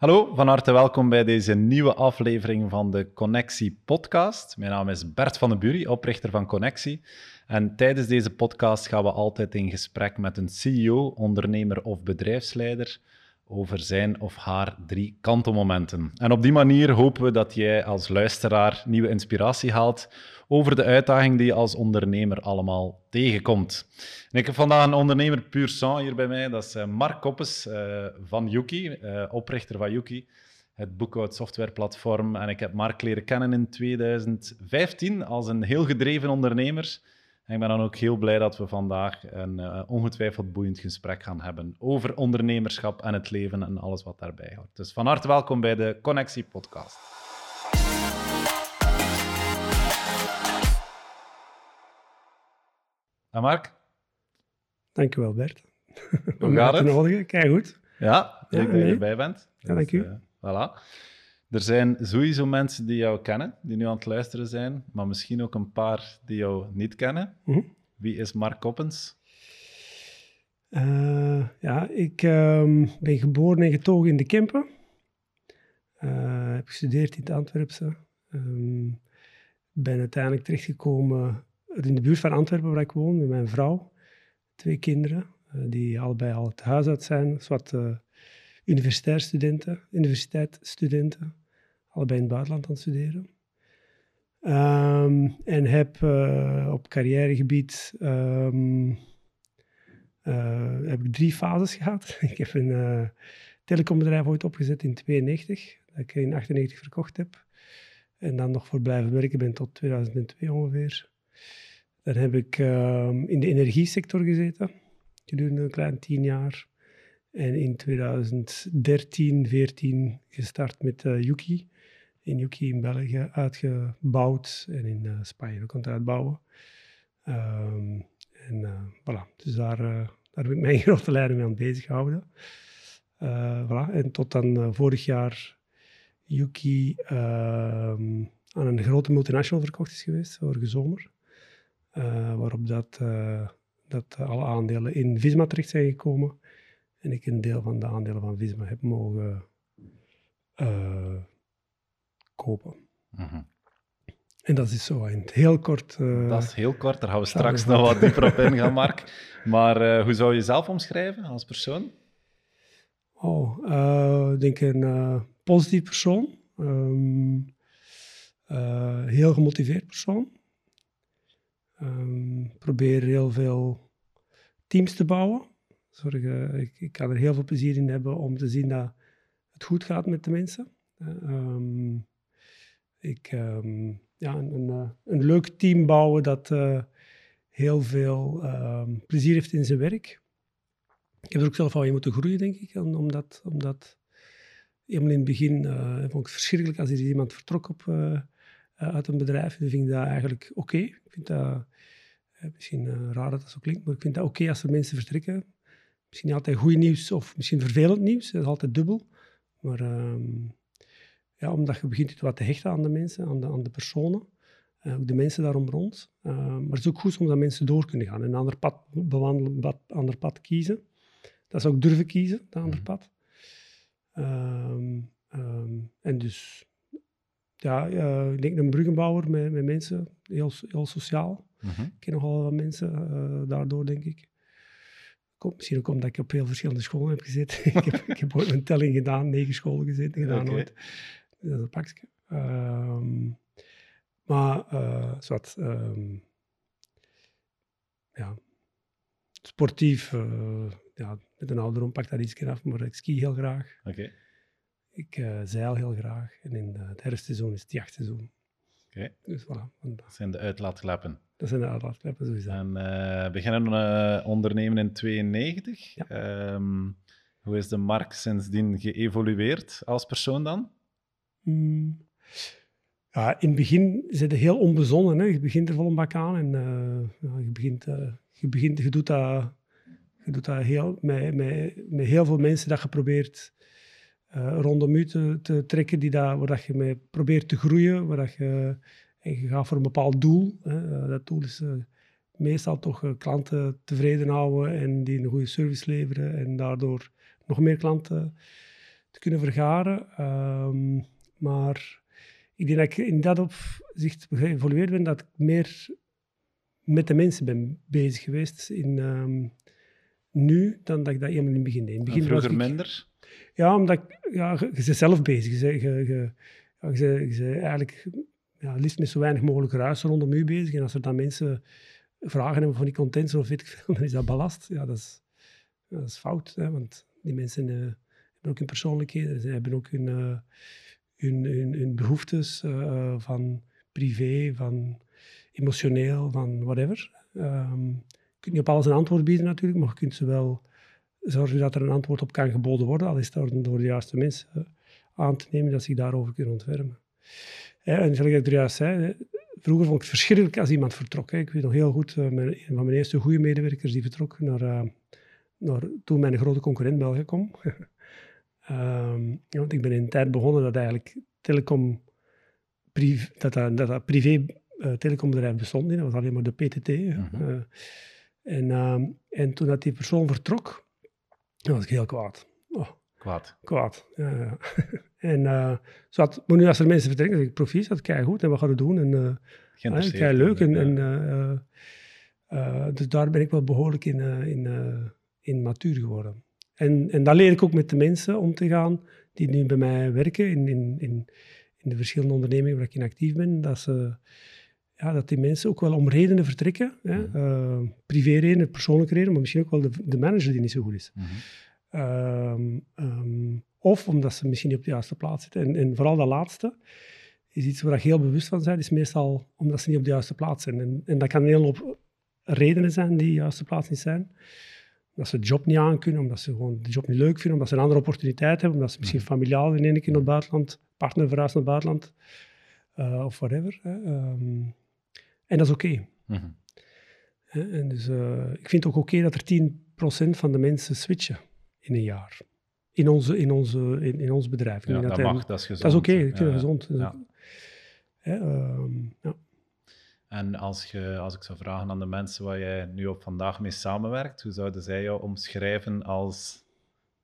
Hallo, van harte welkom bij deze nieuwe aflevering van de Connectie Podcast. Mijn naam is Bert van den Bury, oprichter van Connectie. En tijdens deze podcast gaan we altijd in gesprek met een CEO, ondernemer of bedrijfsleider over zijn of haar drie kantelmomenten. En op die manier hopen we dat jij als luisteraar nieuwe inspiratie haalt over de uitdaging die je als ondernemer allemaal tegenkomt. En ik heb vandaag een ondernemer puur sang hier bij mij, dat is eh, Mark Koppes uh, van Yuki, uh, oprichter van Yuki, het boekhoudsoftwareplatform. En ik heb Mark leren kennen in 2015 als een heel gedreven ondernemer ik ben dan ook heel blij dat we vandaag een uh, ongetwijfeld boeiend gesprek gaan hebben over ondernemerschap en het leven en alles wat daarbij hoort. Dus van harte welkom bij de Connectie Podcast. En Mark? Dankjewel, Bert. Hoe gaat het? Kijk goed. Ja, leuk ja, dat je erbij bent. Ja, dank u. Uh, voilà. Er zijn sowieso mensen die jou kennen, die nu aan het luisteren zijn, maar misschien ook een paar die jou niet kennen. Mhm. Wie is Mark Koppens? Uh, ja, ik uh, ben geboren en getogen in de Kempen. Uh, heb gestudeerd in het Antwerpse. Um, ben uiteindelijk terechtgekomen in de buurt van Antwerpen, waar ik woon, met mijn vrouw. Twee kinderen, uh, die allebei al het huis uit zijn. Wat universiteitsstudenten, universiteitsstudenten allebei in het buitenland aan het studeren. Um, en heb uh, op carrièregebied um, uh, heb ik drie fases gehad. ik heb een uh, telecombedrijf ooit opgezet in 92, dat ik in 98 verkocht heb. En dan nog voor blijven werken ben tot 2002 ongeveer. Dan heb ik um, in de energiesector gezeten, gedurende een klein tien jaar. En in 2013, 14 gestart met Yuki in Yuki in België uitgebouwd en in uh, Spanje ook aan het uitbouwen. Um, en uh, voilà, dus daar, uh, daar heb ik mij in grote lijnen mee aan bezig gehouden. voilà. En tot dan vorig jaar Yuki ehm, aan een grote multinational verkocht is geweest, vorige zomer. waarop dat, dat alle aandelen in Visma terecht zijn gekomen. En ik een deel van de aandelen van Visma heb mogen kopen. Mhm. En dat is zo in het heel kort. Uh, dat is heel kort, daar gaan we straks nog wat dieper op ingaan, Mark. Maar uh, hoe zou je jezelf omschrijven als persoon? Oh, uh, ik denk een positief persoon. Um, heel gemotiveerd persoon. Um, probeer heel veel teams te bouwen. Zorg, ik, ik, kan er heel veel plezier in hebben om te zien dat het goed gaat met de mensen. Um, ik, um, ja, een, een, eh, een, leuk team bouwen dat uh, heel veel um, plezier heeft in zijn werk. Ik heb er ook zelf al in moeten groeien, denk ik. Omdat, omdat in het begin uh, vond ik het verschrikkelijk als er iemand vertrok op, uit een bedrijf. Dan vind ik dat eigenlijk oké. Ik vind dat misschien raar dat dat zo klinkt, maar ik vind dat oké als er mensen vertrekken. Misschien niet altijd goed nieuws of misschien vervelend nieuws. Dat is altijd dubbel. Maar um, ja, omdat je begint wat te hechten aan de mensen, aan de, aan de personen. Uh, ook de mensen daarom rond. Uh, maar het is ook goed omdat mensen door kunnen gaan. Een ander pad bewandelen, een ander pad kiezen. Dat is ook durven kiezen, dat ander mhm. pad. Um, um, en dus, ja, uh, ik denk een bruggenbouwer met, met mensen, heel, heel sociaal. Mm -hmm. Ik ken nogal wat mensen daardoor, denk ik. Komt misschien ook omdat ik op heel verschillende scholen heb gezeten. ik, heb, ik heb ooit een telling gedaan, negen scholen gezeten, gedaan okay. ooit dat is een pakje. Um, maar, uh, zwart, um, ja, sportief, uh, ja, met een ouderdom pakt dat iets af, maar ik ski heel graag. Okay. Ik zeil heel graag. En in het herfstseizoen is het jachtseizoen. Okay. Dus voilà. Dat zijn de uitlaatkleppen. Dat zijn de uitlaatkleppen, sowieso. En uh, beginnen uh, ondernemen in 92. Ja. Um, hoe is de markt sindsdien geëvolueerd als persoon dan? Mm. Ja, in het begin zit het heel onbezonnen. Hè. Je begint er vol een bak aan en ja, je, begint, uh, je, begint, je doet dat, je doet dat heel, met, met, met heel veel mensen dat je probeert uh, rondom je te, trekken, die dat, waar dat je mee probeert te groeien, waar dat je, en je gaat voor een bepaald doel. Hè. dat doel is meestal toch klanten tevreden houden en die een goede service leveren en daardoor nog meer klanten te kunnen vergaren. Ehm, maar ik denk dat ik in dat opzicht geëvolueerd ben, dat ik meer met de mensen ben bezig geweest in, ehm, nu dan dat ik dat helemaal in het begin deed. In het begin vroeger ik, minder? Ja, omdat ik, ja, je, je bent zelf bezig. Je, je, je, je, je, je eigenlijk ja, liefst met zo weinig mogelijk ruis rondom u bezig. En als er dan mensen vragen hebben van die content of weet ik veel, dan is dat ballast. Ja, dat is, dat is fout, hè, want die mensen uh, hebben ook hun persoonlijkheden, ze hebben ook hun, uh, hun, behoeftes uh, van privé, van emotioneel, van whatever. Um, je kunt niet op alles een antwoord bieden natuurlijk, maar je kunt ze wel zorgen dat er een antwoord op kan geboden worden, al is het door de juiste mensen aan te nemen dat zich daarover kunnen ontfermen. en zoals ik er juist zei, vroeger vond ik het verschrikkelijk als iemand vertrok. Ik weet nog heel goed, een van mijn eerste goede medewerkers die vertrok naar, naar toen mijn grote concurrent België kwam. um, want ik ben in een tijd begonnen dat eigenlijk telecom, privé, dat, dat, dat privé uh, telecombedrijf bestond niet. Dat was alleen maar de PTT. Mm -hmm. en, um, en toen dat die persoon vertrok, was ik heel kwaad. Oh, kwaad? Kwaad, ja. ja. En uh, zo had, maar nu als er mensen vertrekken, zeg ik, profies, dat kei goed en wat gaan we doen? En, uh, leuk. En, en dus daar ben ik wel behoorlijk in, in, in matuur geworden. En, en leer ik ook met de mensen om te gaan die nu bij mij werken in, in, in, in de verschillende ondernemingen waar ik in actief ben. Dat, ze, ja, dat die mensen ook wel om redenen vertrekken. Hè? Mm. privé redenen, persoonlijke redenen, maar misschien ook wel de, de manager die niet zo goed is. Mm -hmm. um, um, of omdat ze misschien niet op de juiste plaats zitten. En, en vooral dat laatste is iets waar ik heel bewust van zijn, is meestal omdat ze niet op de juiste plaats zijn. En, en dat kan een hele hoop redenen zijn die de juiste plaats niet zijn. Dat ze de job niet aankunnen, omdat ze gewoon de job niet leuk vinden, omdat ze een andere opportuniteit hebben, omdat ze misschien familiaal in één keer naar het buitenland, partner verhuist naar het buitenland, uh, of whatever. Hè. Um, en dat is oké. Okay. Mm -hmm. En dus uh, ik vind het ook oké okay dat er 10% van de mensen switchen in een jaar in, onze, in, onze, in, in ons bedrijf. Ja, dat, dat mag, dat is gezond. Dat is oké, okay, ik vind ja, gezond. Ja. um, ja. En als, je, als ik zou vragen aan de mensen waar jij nu op vandaag mee samenwerkt, hoe zouden zij jou omschrijven als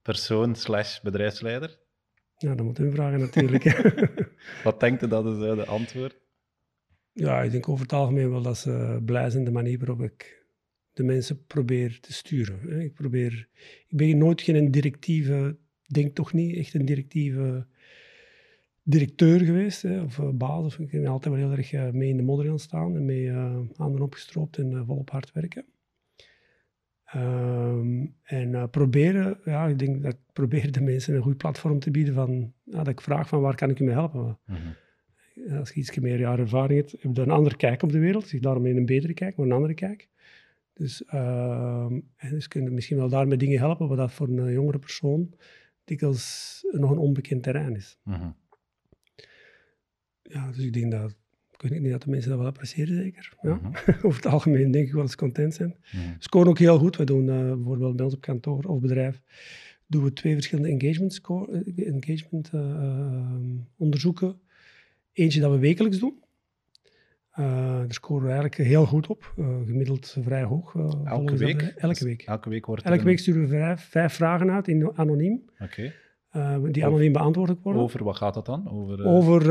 persoon slash bedrijfsleider? Ja, dat moet u vragen natuurlijk. Wat denkt u dat is de antwoord? Ja, ik denk over het algemeen wel dat ze blij zijn de manier waarop ik de mensen probeer te sturen. Ik, probeer, ik ben nooit geen directieve, denk toch niet echt een directieve directeur geweest, hè, of uh, baas. Of, ik ben altijd wel heel erg uh, mee in de modder gaan staan en mee uh, handen opgestroopt en volop hard werken. Um, en proberen, ja, ik denk dat ik probeer de mensen een goed platform te bieden van, ja, dat ik vraag van waar kan ik u mee helpen. Mm -hmm. Als je iets meer jaren ervaring hebt, heb je een andere kijk op de wereld. Ik daarom een betere kijk, maar een andere kijk. Dus, uh, en dus kunnen misschien wel daarmee dingen helpen, wat dat voor een jongere persoon dikwijls nog een onbekend terrein is. Mm -hmm. Ja, dus ik denk dat, ik weet niet dat de mensen dat wel appreciëren, zeker. Ja. Mm -hmm. Over het algemeen denk ik wel eens content zijn. Mm -hmm. Scoren ook heel goed. We doen uh, bijvoorbeeld bij ons op kantoor of bedrijf doen we twee verschillende engagement, score, engagement uh, onderzoeken. Eentje dat we wekelijks doen. Uh, daar scoren we eigenlijk heel goed op, uh, gemiddeld vrij hoog. Uh, elke week? Dat, elke week. Elke week, wordt elke week sturen we vijf, vijf, vragen uit, in, anoniem. Oké. Okay. Die anoniem beantwoord worden. Over, wat gaat dat dan? Over, Over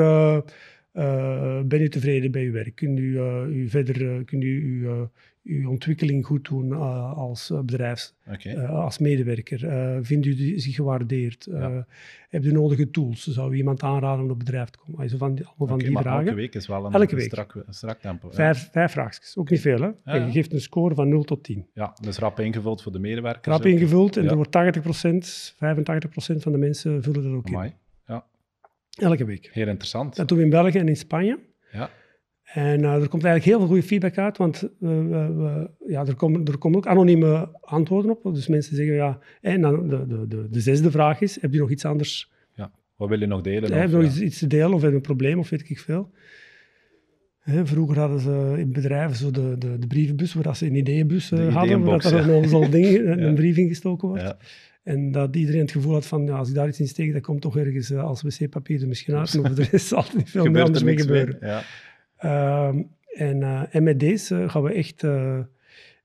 ben u tevreden bij uw werk? Kunt u, u verder, kunt u uw, uw ontwikkeling goed doen uh, als bedrijf, okay. uh, als medewerker? Uh, vindt u zich gewaardeerd? Ja. Hebt u nodige tools? Zou u iemand aanraden om op bedrijf te komen? Also van die, allemaal okay, van die maar vragen. Elke week is wel een, elke week. strak, strak tempo. Vijf, ja. vijf vraagjes, ook niet veel. Hè? Ja, je geeft een score van 0 tot 10. Ja, dus rap ingevuld voor de medewerkers. Rap ingevuld en er wordt 80% 85% van de mensen vullen dat ook Amai. in. Ja. Elke week. Heel interessant. Dat doen we in België en in Spanje. Ja. En uh, er komt eigenlijk heel veel goede feedback uit, want uh, we, ja, er, komen, er komen ook anonieme antwoorden op. Dus mensen zeggen, ja, en dan de, de, de, de zesde vraag is, heb je nog iets anders? Ja, wat wil je nog delen? Heb je nog iets, iets, te delen of heb je een probleem of weet ik veel? Hè, vroeger hadden ze in bedrijven zo de, de, de brievenbus, waar ze een ideeënbus uh, hadden, waar dat er nog zo'n ding, ja. een brief ingestoken wordt. Ja. En dat iedereen het gevoel had van, ja, als ik daar iets in steek, dat komt toch ergens als wc-papier er misschien uit, maar er is altijd niet veel meer anders mee gebeuren. Ja. En, uh, en, met deze gaan we echt uh,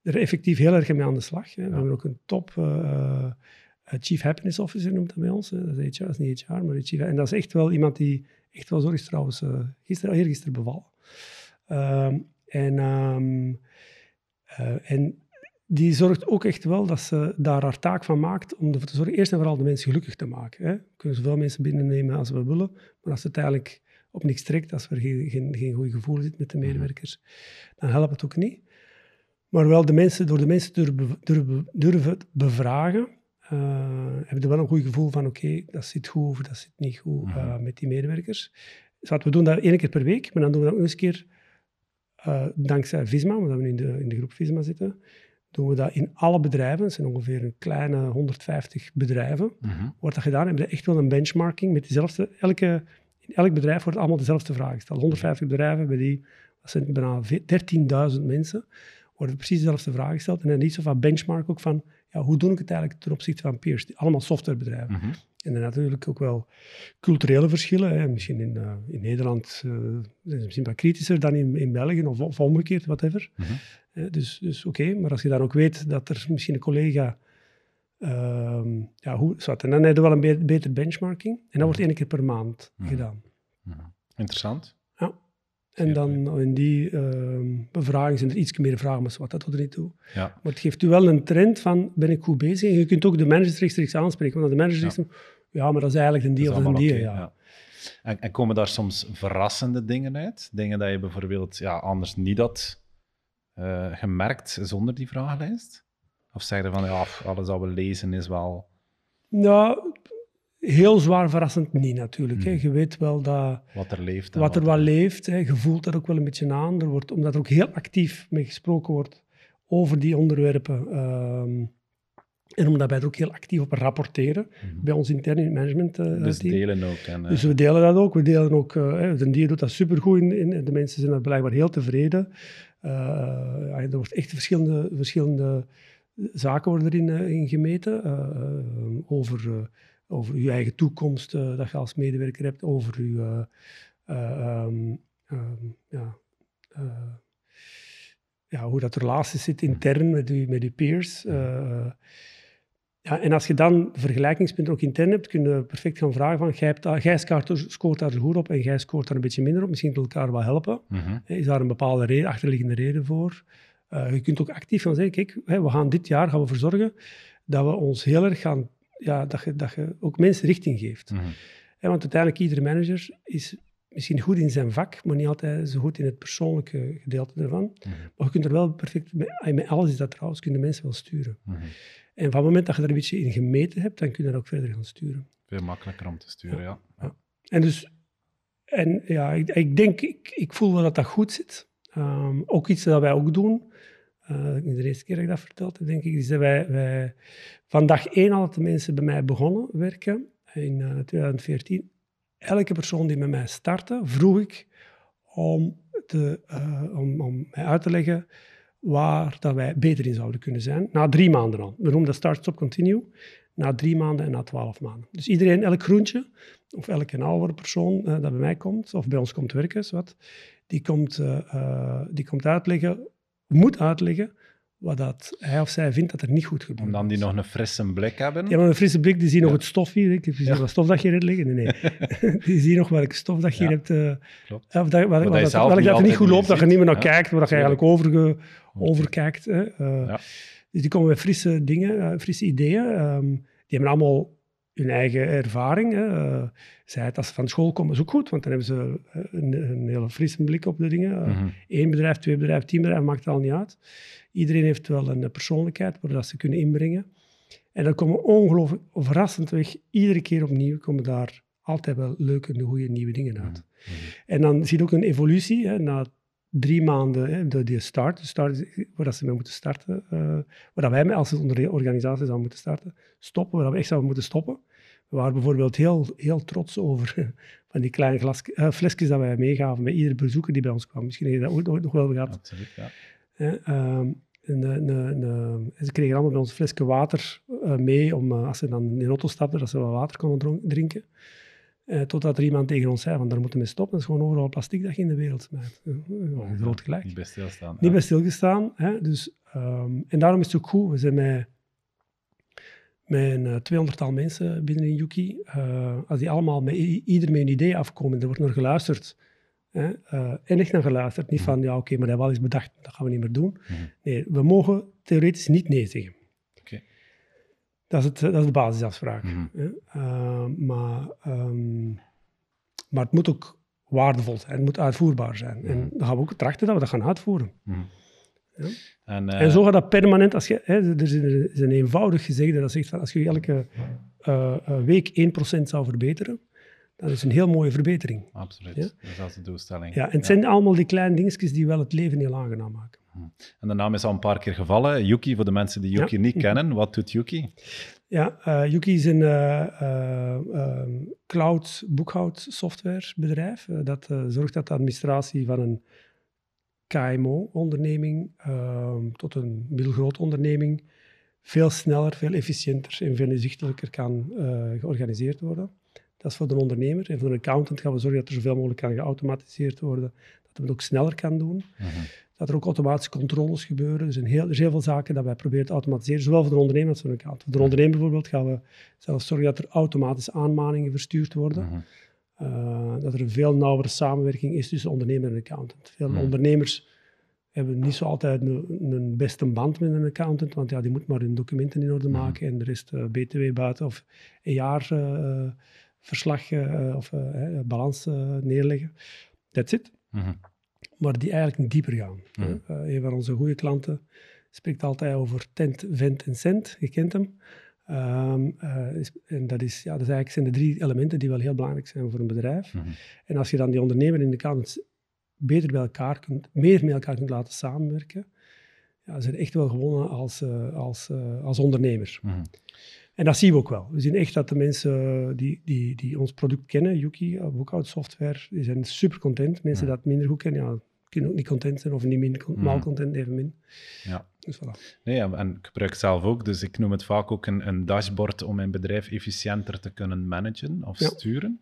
er effectief heel erg mee aan de slag. Hè. We hebben ook een top Chief Happiness Officer noemt dat bij ons. Dat is HR, dat is niet HR, maar chief, En dat is echt wel iemand die echt wel zorg is trouwens uh, gisteren, eergisteren bevallen. Ehm, en, um, en die zorgt ook echt wel dat ze daar haar taak van maakt om ervoor te zorgen, eerst en vooral de mensen gelukkig te maken. Hè. We kunnen zoveel mensen binnennemen als we willen, maar als het eigenlijk op niks trekt, als er geen, geen, geen goed gevoel zit met de mhm. medewerkers, dan helpt het ook niet. Maar wel de mensen, door de mensen te durven, durven bevragen, uh, hebben we wel een goed gevoel van oké, dat zit goed of dat zit niet goed uh, met die medewerkers. Dus we doen dat één keer per week, maar dan doen we dat ook eens een keer uh, dankzij Visma, omdat we nu in de, in de groep Visma zitten, doen we dat in alle bedrijven. Het zijn ongeveer een kleine 150 bedrijven. Uh Wordt dat gedaan, hebben we echt wel een benchmarking met dezelfde, elke, elk bedrijf wordt allemaal dezelfde vraag gesteld. 150 bedrijven, bij die, dat zijn bijna 13.000 mensen, worden precies dezelfde vraag gesteld. En dan niet zo van benchmark ook van, ja, hoe doe ik het eigenlijk ten opzichte van peers? Allemaal softwarebedrijven. Uh En dan natuurlijk ook wel culturele verschillen. Hè. Misschien in, uh, in Nederland uh, zijn misschien wat kritischer dan in, in België of, of omgekeerd, whatever. Uh dus dus oké, maar als je dan ook weet dat er misschien een collega... Uh, ja, hoe, zwart, en dan heb je wel een beter benchmarking. En dat wordt één keer per maand gedaan. Interessant. En dan in die uh, bevraging zijn er iets meer vragen, maar wat dat doet er niet toe. Ja. Maar het geeft u wel een trend van, ben ik goed bezig? En je kunt ook de managers rechtstreeks aanspreken, want de managers ja. ja, maar dat is eigenlijk een deel van een die. ja. En, en, komen daar soms verrassende dingen uit? Dingen dat je bijvoorbeeld ja, anders niet had uh, gemerkt zonder die vragenlijst? Of zeg je van, ja, alles wat we lezen is wel... Nou, heel zwaar verrassend niet natuurlijk. Hè. Hmm. Je weet wel dat... Wat er leeft. Wat er wel leeft. Hè. Je voelt dat ook wel een beetje aan. Er wordt, omdat er ook heel actief mee gesproken wordt over die onderwerpen. Ehm, en omdat wij er ook heel actief op rapporteren. Hmm. Bij ons intern in het management uh, Dus delen ook. En, Dus we delen dat ook. We delen ook... Uh, de dier doet dat supergoed. In, in, de mensen zijn daar blijkbaar heel tevreden. Er wordt echt verschillende, verschillende zaken worden erin in gemeten. over over je eigen toekomst dat je als medewerker hebt, over je, uh, um, ja, ja, hoe dat relatie zit intern met je, met je peers. ja, en als je dan vergelijkingspunten ook intern hebt, kun je perfect gaan vragen van, jij, hebt, jij scoort daar goed op en jij scoort daar een beetje minder op. Misschien wil elkaar wel helpen. Mhm. Is daar een bepaalde reden, achterliggende reden voor? Je kunt ook actief gaan zeggen, kijk, we gaan dit jaar gaan we ervoor zorgen dat we ons heel erg gaan ja, dat, je, dat je ook mensen richting geeft. Mm want uiteindelijk, iedere manager is misschien goed in zijn vak, maar niet altijd zo goed in het persoonlijke gedeelte ervan. Mhm. Maar je kunt er wel perfect, met, met alles is dat trouwens, kun je mensen wel sturen. Mhm. En van het moment dat je er een beetje in gemeten hebt, dan kun je dat ook verder gaan sturen. Veel makkelijker om te sturen, ja. ja. En dus, en ja, ik, ik denk, ik, ik voel wel dat dat goed zit. Um, ook iets dat wij ook doen. Uh, de eerste keer dat ik dat verteld denk ik, is dat wij, wij van één al de mensen bij mij begonnen werken, in 2014. Eh, Elke persoon die met mij startte, vroeg ik om, te, uh, om, om mij uit te leggen waar dat wij beter in zouden kunnen zijn. Na drie maanden al. We noemen dat Start, Stop, Continue. Na drie maanden en na twaalf maanden. Dus iedereen, elk groentje, of elke oude persoon uh, dat bij mij komt, of bij ons komt werken, wat, die, komt, uh, die komt uitleggen moet uitleggen wat dat hij of zij vindt dat er niet goed gebeurt. Om dan die nog een frisse blik hebben? Ja, maar een frisse blik, die zien nog het stof hier. Ik heb gezien wat stof dat je hebt liggen. Nee, nee. die zien nog welke stof dat je ja. hebt. Uh, Klopt. Of dat, wat, wat, dat, dat niet goed loopt, dat je niet meer naar kijkt, waar je eigenlijk over, overkijkt. Hè. Uh, dus die komen met frisse dingen, frisse ideeën. Um, die hebben allemaal hun eigen ervaring. Hè. Zij het als ze van school komen, is ook goed, want dan hebben ze eh, een, een hele frisse blik op de dingen. Uh, Eén bedrijf, twee bedrijven, tien bedrijven, maakt het al niet uit. Iedereen heeft wel een persoonlijkheid waar dat ze kunnen inbrengen. En dan komen ongelooflijk verrassend weg, iedere keer opnieuw komen daar altijd wel leuke en goede nieuwe dingen uit. Mhm. En dan zie je ook een evolutie. Hè, na drie maanden, hè, de, die start, de start waar dat ze mee moeten starten, uh, waar wij als organisatie zouden moeten starten, stoppen, waar we echt zouden moeten stoppen. We waren bijvoorbeeld heel, heel trots over van die kleine glas, uh, flesjes dat wij meegaven bij iedere bezoeker die bij ons kwam. Misschien heb je dat ooit, ooit nog wel gehad. Absoluut, ja. Uh, en, ze kregen allemaal bij ons flesje water mee, om, als ze dan in de auto stapten, dat ze wat water konden drinken. totdat er iemand tegen ons zei, van daar moeten we mee stoppen. Dat is gewoon overal plastic dat je in de wereld smijt. Uh, groot gelijk. Niet bij stilstaan. Niet bij stilgestaan. Hè? Dus, um, en daarom is het ook goed. We zijn met met een tweehonderdtal mensen binnen in Yuki. Uh, als die allemaal met ieder met een idee afkomen, er wordt naar geluisterd. Hè, uh, en echt naar geluisterd. Niet van, ja oké, maar dat wel eens bedacht, dat gaan we niet meer doen. Nee, we mogen theoretisch niet nee zeggen. Okay. Dat, is het, dat is de basisafspraak. Hè. Uh, maar, um, maar het moet ook waardevol zijn, het moet uitvoerbaar zijn. En dan gaan we ook trachten dat we dat gaan uitvoeren. Ja. En, uh, en, zo gaat dat permanent. Als je, hè, er, is een, eenvoudig gezegde dat zegt van als je elke uh, week 1% zou verbeteren, dat is een heel mooie verbetering. Absoluut, ja? dat is de doelstelling. Ja, en het zijn allemaal die kleine dingetjes die wel het leven heel aangenaam maken. En de naam is al een paar keer gevallen. Yuki, voor de mensen die Yuki niet kennen, wat doet Yuki? Ja, uh, Yuki is een uh, uh, cloud boekhoudsoftwarebedrijf. dat zorgt dat de administratie van een KMO-onderneming ehm, tot een middelgroot onderneming veel sneller, veel efficiënter en veel inzichtelijker kan georganiseerd worden. Dat is voor de ondernemer. En voor de accountant gaan we zorgen dat er zoveel mogelijk kan geautomatiseerd worden, dat we het ook sneller kan doen. Mhm. Dat er ook automatische controles gebeuren. Er zijn, heel, er zijn heel veel zaken dat wij proberen te automatiseren, zowel voor de ondernemer als voor de accountant. Voor de ondernemer bijvoorbeeld gaan we zelfs zorgen dat er automatische aanmaningen verstuurd worden. Mhm. Uh, dat er een veel nauwere samenwerking is tussen ondernemer en accountant. Veel mhm. ondernemers hebben niet zo altijd een, een, beste band met een accountant, want ja, die moet maar hun documenten in orde maken en de rest uh, BTW buiten of een jaar uh, verslag uh, of balans neerleggen. That's it. Mm -hmm. Maar die eigenlijk dieper gaan. -hmm. een van onze goede klanten spreekt altijd over tent, vent en cent. Je kent hem. Um, is, en dat, is, ja, dat is eigenlijk zijn de drie elementen die wel heel belangrijk zijn voor een bedrijf. Mm -hmm. En als je dan die ondernemer en de klant beter bij elkaar kunt, meer met elkaar kunt laten samenwerken, ja, zijn echt wel gewonnen als, als, als ondernemer. En dat zien we ook wel. We zien echt dat de mensen die, die, die ons product kennen, Yuki, eh, boekhoudsoftware, die zijn super content. Mensen dat minder goed kennen, ja, kunnen ook niet content zijn of niet min, mm. mal content, even min. Ja. Dus voilà. Nee, en ik gebruik het zelf ook, dus ik noem het vaak ook een, een dashboard om mijn bedrijf efficiënter te kunnen managen of sturen.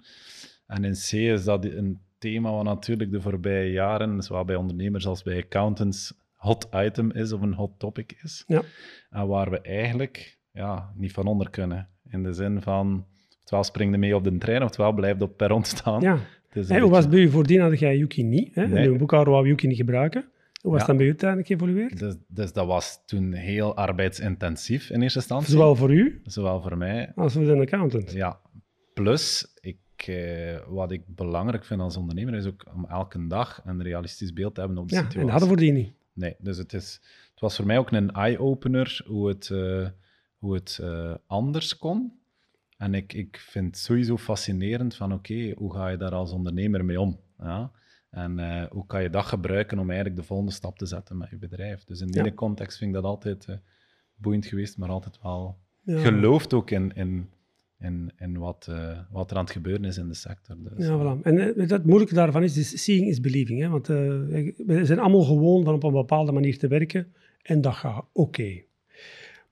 En in C is dat een thema wat natuurlijk de voorbije jaren, zowel bij ondernemers als bij accountants, hot item is of een hot topic is. Ja. En waar we eigenlijk ja, niet van onder kunnen. In de zin van, oftewel spring je mee op de trein, oftewel blijft op perron staan. Ja. Hoe was het bij u voordien had jij Yuki niet? Hè? Nee. In uw boekhouder wou Yuki niet gebruiken. Hoe was ja. het dan bij u uiteindelijk geëvolueerd? Dus, dus, dat was toen heel arbeidsintensief in eerste instantie. Zowel voor u? Zowel voor mij. Als voor een accountant? Ja. Plus, ik, eh, wat ik belangrijk vind als ondernemer, is ook om elke dag een realistisch beeld te hebben op de ja, situatie. en dat hadden voordien niet? Nee, dus het, is, het was voor mij ook een eye-opener hoe het... Uh, hoe het uh, anders kon. En ik, ik vind het sowieso fascinerend van oké, hoe ga je daar als ondernemer mee om? Ja? En uh, hoe kan je dat gebruiken om eigenlijk de volgende stap te zetten met je bedrijf? Dus in die ja. context vind ik dat altijd uh, boeiend geweest, maar altijd wel ja. geloofd ook in, in, in, in wat, wat er aan het gebeuren is in de sector. Dus, ja, voilà. En het moeilijke daarvan is, is seeing is believing. Hè? Want we zijn allemaal gewoon van op een bepaalde manier te werken en dat gaat oké. Okay.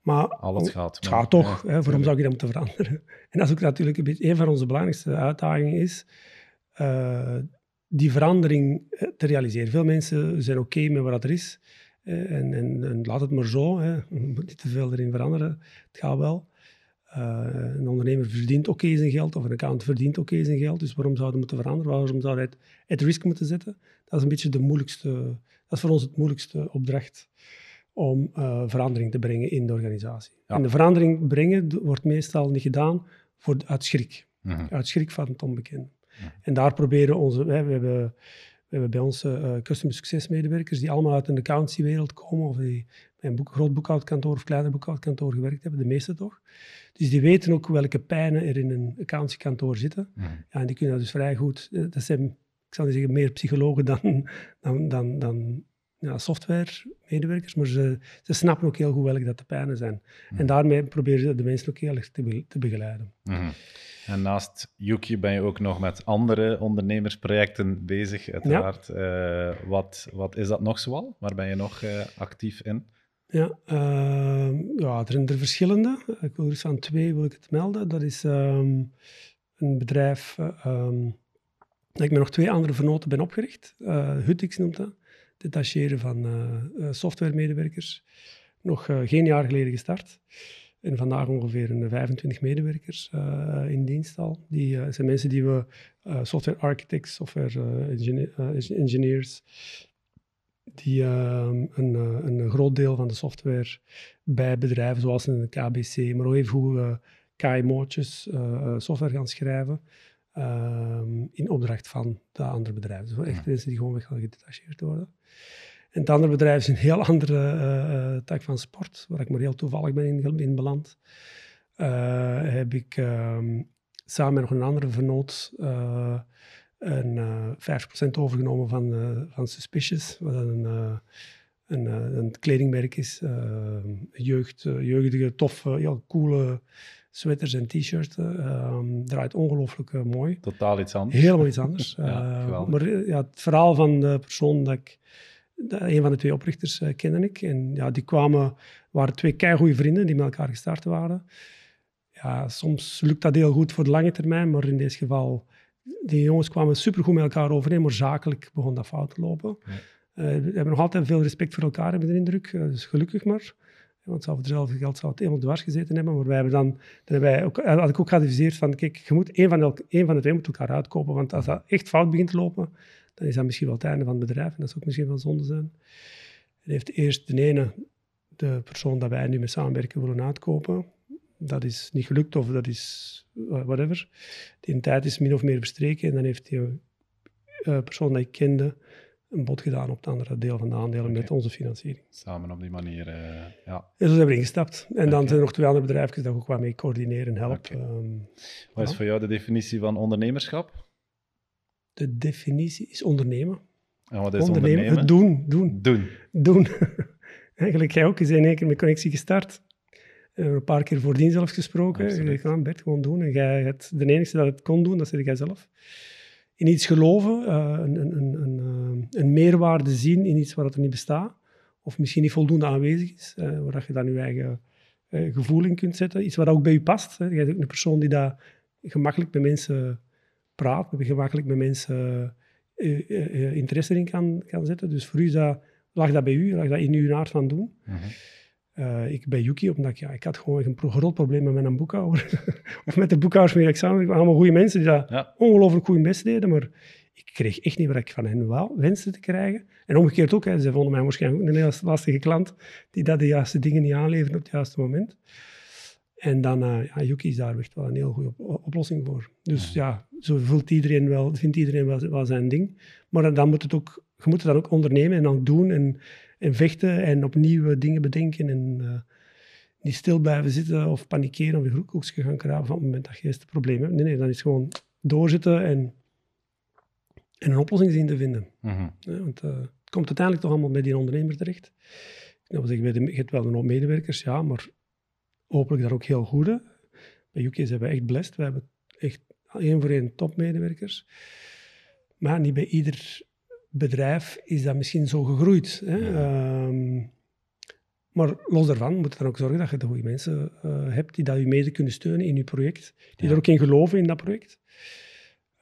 Maar Alles gaat. Het gaat toch. hè, waarom zou je dat moeten veranderen? En dat is ook natuurlijk een, beetje, een van onze belangrijkste uitdagingen is uh, die verandering eh, te realiseren. Veel mensen zijn oké okay met wat er is. Uh, en, en, en, laat het maar zo. Hè. Je moet niet te veel erin veranderen. Het gaat wel. Uh, een ondernemer verdient oké okay zijn geld, of een account verdient oké okay zijn geld. Dus waarom zou het moeten veranderen? Waarom zou hij het at risk moeten zetten? Dat is een beetje de moeilijkste... Dat is voor ons het moeilijkste opdracht om uh, verandering te brengen in de organisatie. Ja. En de verandering brengen wordt meestal niet gedaan voor, uit schrik. Mm -hmm. Uit schrik van het onbekende. Mm -hmm. En daar proberen onze... Wij, we, hebben, we hebben bij onze uh, customer success medewerkers die allemaal uit een accountancywereld komen of die bij een boek, groot boekhoudkantoor of kleiner boekhoudkantoor gewerkt hebben, de meeste toch. Dus die weten ook welke pijnen er in een accountancykantoor zitten. Mm -hmm. ja, en die kunnen dat dus vrij goed... Eh, dat zijn, ik zal niet zeggen, meer psychologen dan, dan, dan, dan ja, software-medewerkers, maar ze, ze snappen ook heel goed welke dat de pijnen zijn. En daarmee proberen ze de mensen ook heel erg te, be te begeleiden. Mm -hmm. En naast Yuki ben je ook nog met andere ondernemersprojecten bezig, uiteraard. Ja. Uh, wat, wat is dat nog zoal? Waar ben je nog uh, actief in? Ja, uh, ja, er zijn er verschillende. Ik wil er van twee wil ik het melden. Dat is um, een bedrijf um, dat ik met nog twee andere vernoten ben opgericht. Hutix noemt dat detacheren van uh, softwaremedewerkers. Nog uh, geen jaar geleden gestart. En vandaag ongeveer een 25 medewerkers in dienst al. Die zijn mensen die we, software architects, software engineers, die een, een groot deel van de software bij bedrijven zoals een KBC, maar ook even hoe KMO'tjes software gaan schrijven. Ehm, in opdracht van de andere bedrijven. Dus echt mensen die gewoon weg gaan gedetacheerd worden. En het andere bedrijf is een heel andere uh, tak van sport, waar ik maar heel toevallig ben in, in beland. Uh, heb ik uh, samen met nog een andere vernoot een 50% overgenomen van, van Suspicious, wat een, een, een kledingmerk is. jeugd, jeugdige, toffe, heel coole sweaters en t-shirts. Um, draait ongelooflijk mooi. Totaal iets anders. Helemaal iets anders. ja, maar ja, het verhaal van de persoon dat ik een van de twee oprichters kende ik. En ja, die kwamen, waren twee keigoede vrienden die met elkaar gestart waren. Ja, soms lukt dat heel goed voor de lange termijn, maar in dit geval, die jongens kwamen supergoed met elkaar overeen, maar zakelijk begon dat fout te lopen. Ja. Uh, we hebben nog altijd veel respect voor elkaar, hebben de indruk. Uh, dus gelukkig maar. Want voor hetzelfde geld zou het helemaal dwars gezeten hebben. Maar wij hebben dan, dan wij ook, had ik ook geadviseerd van, kijk, je moet één van, elk, één van de twee moet elkaar uitkopen. Want als dat echt fout begint te lopen, dan is dat misschien wel het einde van het bedrijf. En dat zou ook misschien wel zonde zijn. En heeft eerst de ene, de persoon dat wij nu mee samenwerken, willen uitkopen. Dat is niet gelukt of dat is whatever. Die tijd is min of meer verstreken. En dan heeft die persoon die ik kende een bod gedaan op het andere deel van de aandelen met onze financiering. Samen op die manier, uh, ja. En zo zijn we ingestapt. En dan zijn er nog twee andere bedrijven dat ook wat mee coördineren en helpen. Um, Wat is voor jou de definitie van ondernemerschap? de definitie is ondernemen. En wat is ondernemen? ondernemen? Het doen, doen. Doen. Doen. Eigenlijk jij ook. Je in één keer met connectie gestart. We hebben een paar keer voordien zelfs gesproken. Je zei, Bert, gewoon doen. En jij het, de enige dat het kon doen, dat zit jij zelf. In iets geloven, uh, een, een, een, uh, een meerwaarde zien in iets waar er niet bestaat. Of misschien niet voldoende aanwezig is, uh, waar je dan je eigen gevoel in kunt zetten. Iets wat ook bij je past. Je bent ook een persoon die daar gemakkelijk bij mensen praat, gemakkelijk met mensen interesse in kan, kan zetten. Dus voor u dat, lag dat bij u, lag dat in uw aard van doen. -hmm. Ik bij Yuki, omdat ik, ja, ik had gewoon een groot probleem met mijn boekhouder. of met de boekhouders van examen. Ik allemaal goede mensen die dat ja. ongelooflijk goed best deden, maar ik kreeg echt niet wat ik van hen wel wenste te krijgen. En omgekeerd ook, hè, ze vonden mij waarschijnlijk een heel lastige klant die dat de juiste dingen niet aanleverde op het juiste moment. En dan, uh, ja, Yuki is daar echt wel een heel goede oplossing voor. Dus ja, zo voelt iedereen wel, vindt iedereen wel, wel, zijn ding. Maar dan moet het ook, je moet het dan ook ondernemen en dan doen en, en vechten en opnieuw dingen bedenken en uh, niet stil blijven zitten of panikeren of je hoekje gaan kraven van het moment dat je het probleem hebt. Nee, nee, dan is gewoon doorzitten en, en een oplossing zien te vinden. Mm ja, want uh, het komt uiteindelijk toch allemaal bij die ondernemer terecht. Ik wil zeggen, je hebt wel een hoop medewerkers, ja, maar hopelijk daar ook heel goede. Bij UK zijn we echt blessed. We hebben echt één voor één topmedewerkers. Maar niet bij ieder bedrijf is dat misschien zo gegroeid. Hè? Um, maar los daarvan moet je dan ook zorgen dat je de goede mensen uh, hebt die dat je mede kunnen steunen in je project. Die ja. er ook in geloven in dat project.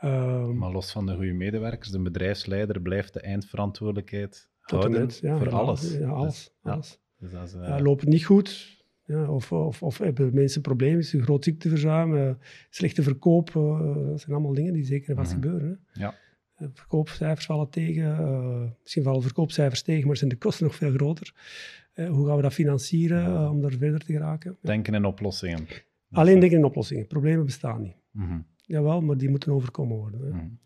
Um, maar los van de goede medewerkers, de bedrijfsleider blijft de eindverantwoordelijkheid houden ja, voor alles. Ja, alles. Dus, alles. Dus uh... loopt het niet goed, ja, of, of, of, hebben mensen problemen, is een groot ziekteverzuim, uh, slechte verkoop. Uh, dat zijn allemaal dingen die zeker vast mm -hmm. gebeuren. Hè. Ja. Uh, verkoopcijfers vallen tegen. misschien vallen verkoopcijfers tegen, maar zijn de kosten nog veel groter. hoe gaan we dat financieren om daar verder te geraken? Denken in oplossingen. Alleen denken in oplossingen. Problemen bestaan niet. Mm -hmm. Jawel, maar die moeten overkomen worden. Hè. Mm.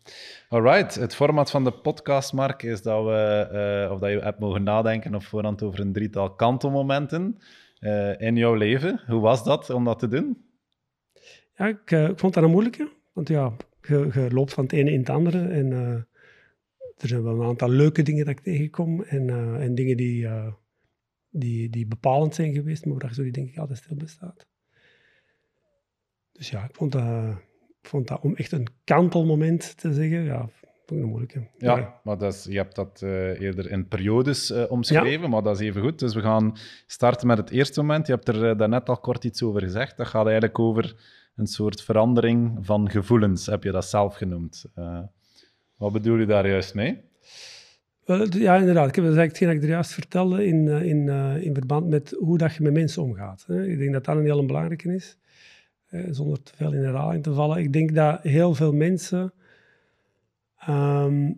Alright, het format van de podcast, Mark, is dat, we, of dat je hebt mogen nadenken op voorhand over een drietal kantelmomenten in jouw leven. Hoe was dat om dat te doen? Ja, ik, ik vond dat een moeilijke. Want ja, je, je, loopt van het ene in het andere. En uh, er zijn wel een aantal leuke dingen dat ik tegenkom. En, en dingen die, die, die bepalend zijn geweest, maar waar je die denk ik altijd stil bestaat. Dus ja, ik vond dat, ik vond dat om echt een kantelmoment te zeggen, ja, een moeilijke. Ja, maar dat is, je hebt dat eerder in periodes omschreven, ja. maar dat is even goed. Dus we gaan starten met het eerste moment. Je hebt er daarnet al kort iets over gezegd. Dat gaat eigenlijk over een soort verandering van gevoelens, heb je dat zelf genoemd. wat bedoel je daar juist mee? Het- ja, inderdaad. Ik heb, dat eigenlijk hetgeen ik juist vertelde in, eh, in, eh, in verband met hoe dat je met mensen omgaat. Ik denk dat dat een heel belangrijke is, eh, zonder te veel in herhaling te vallen. Ik denk dat heel veel mensen... ehm,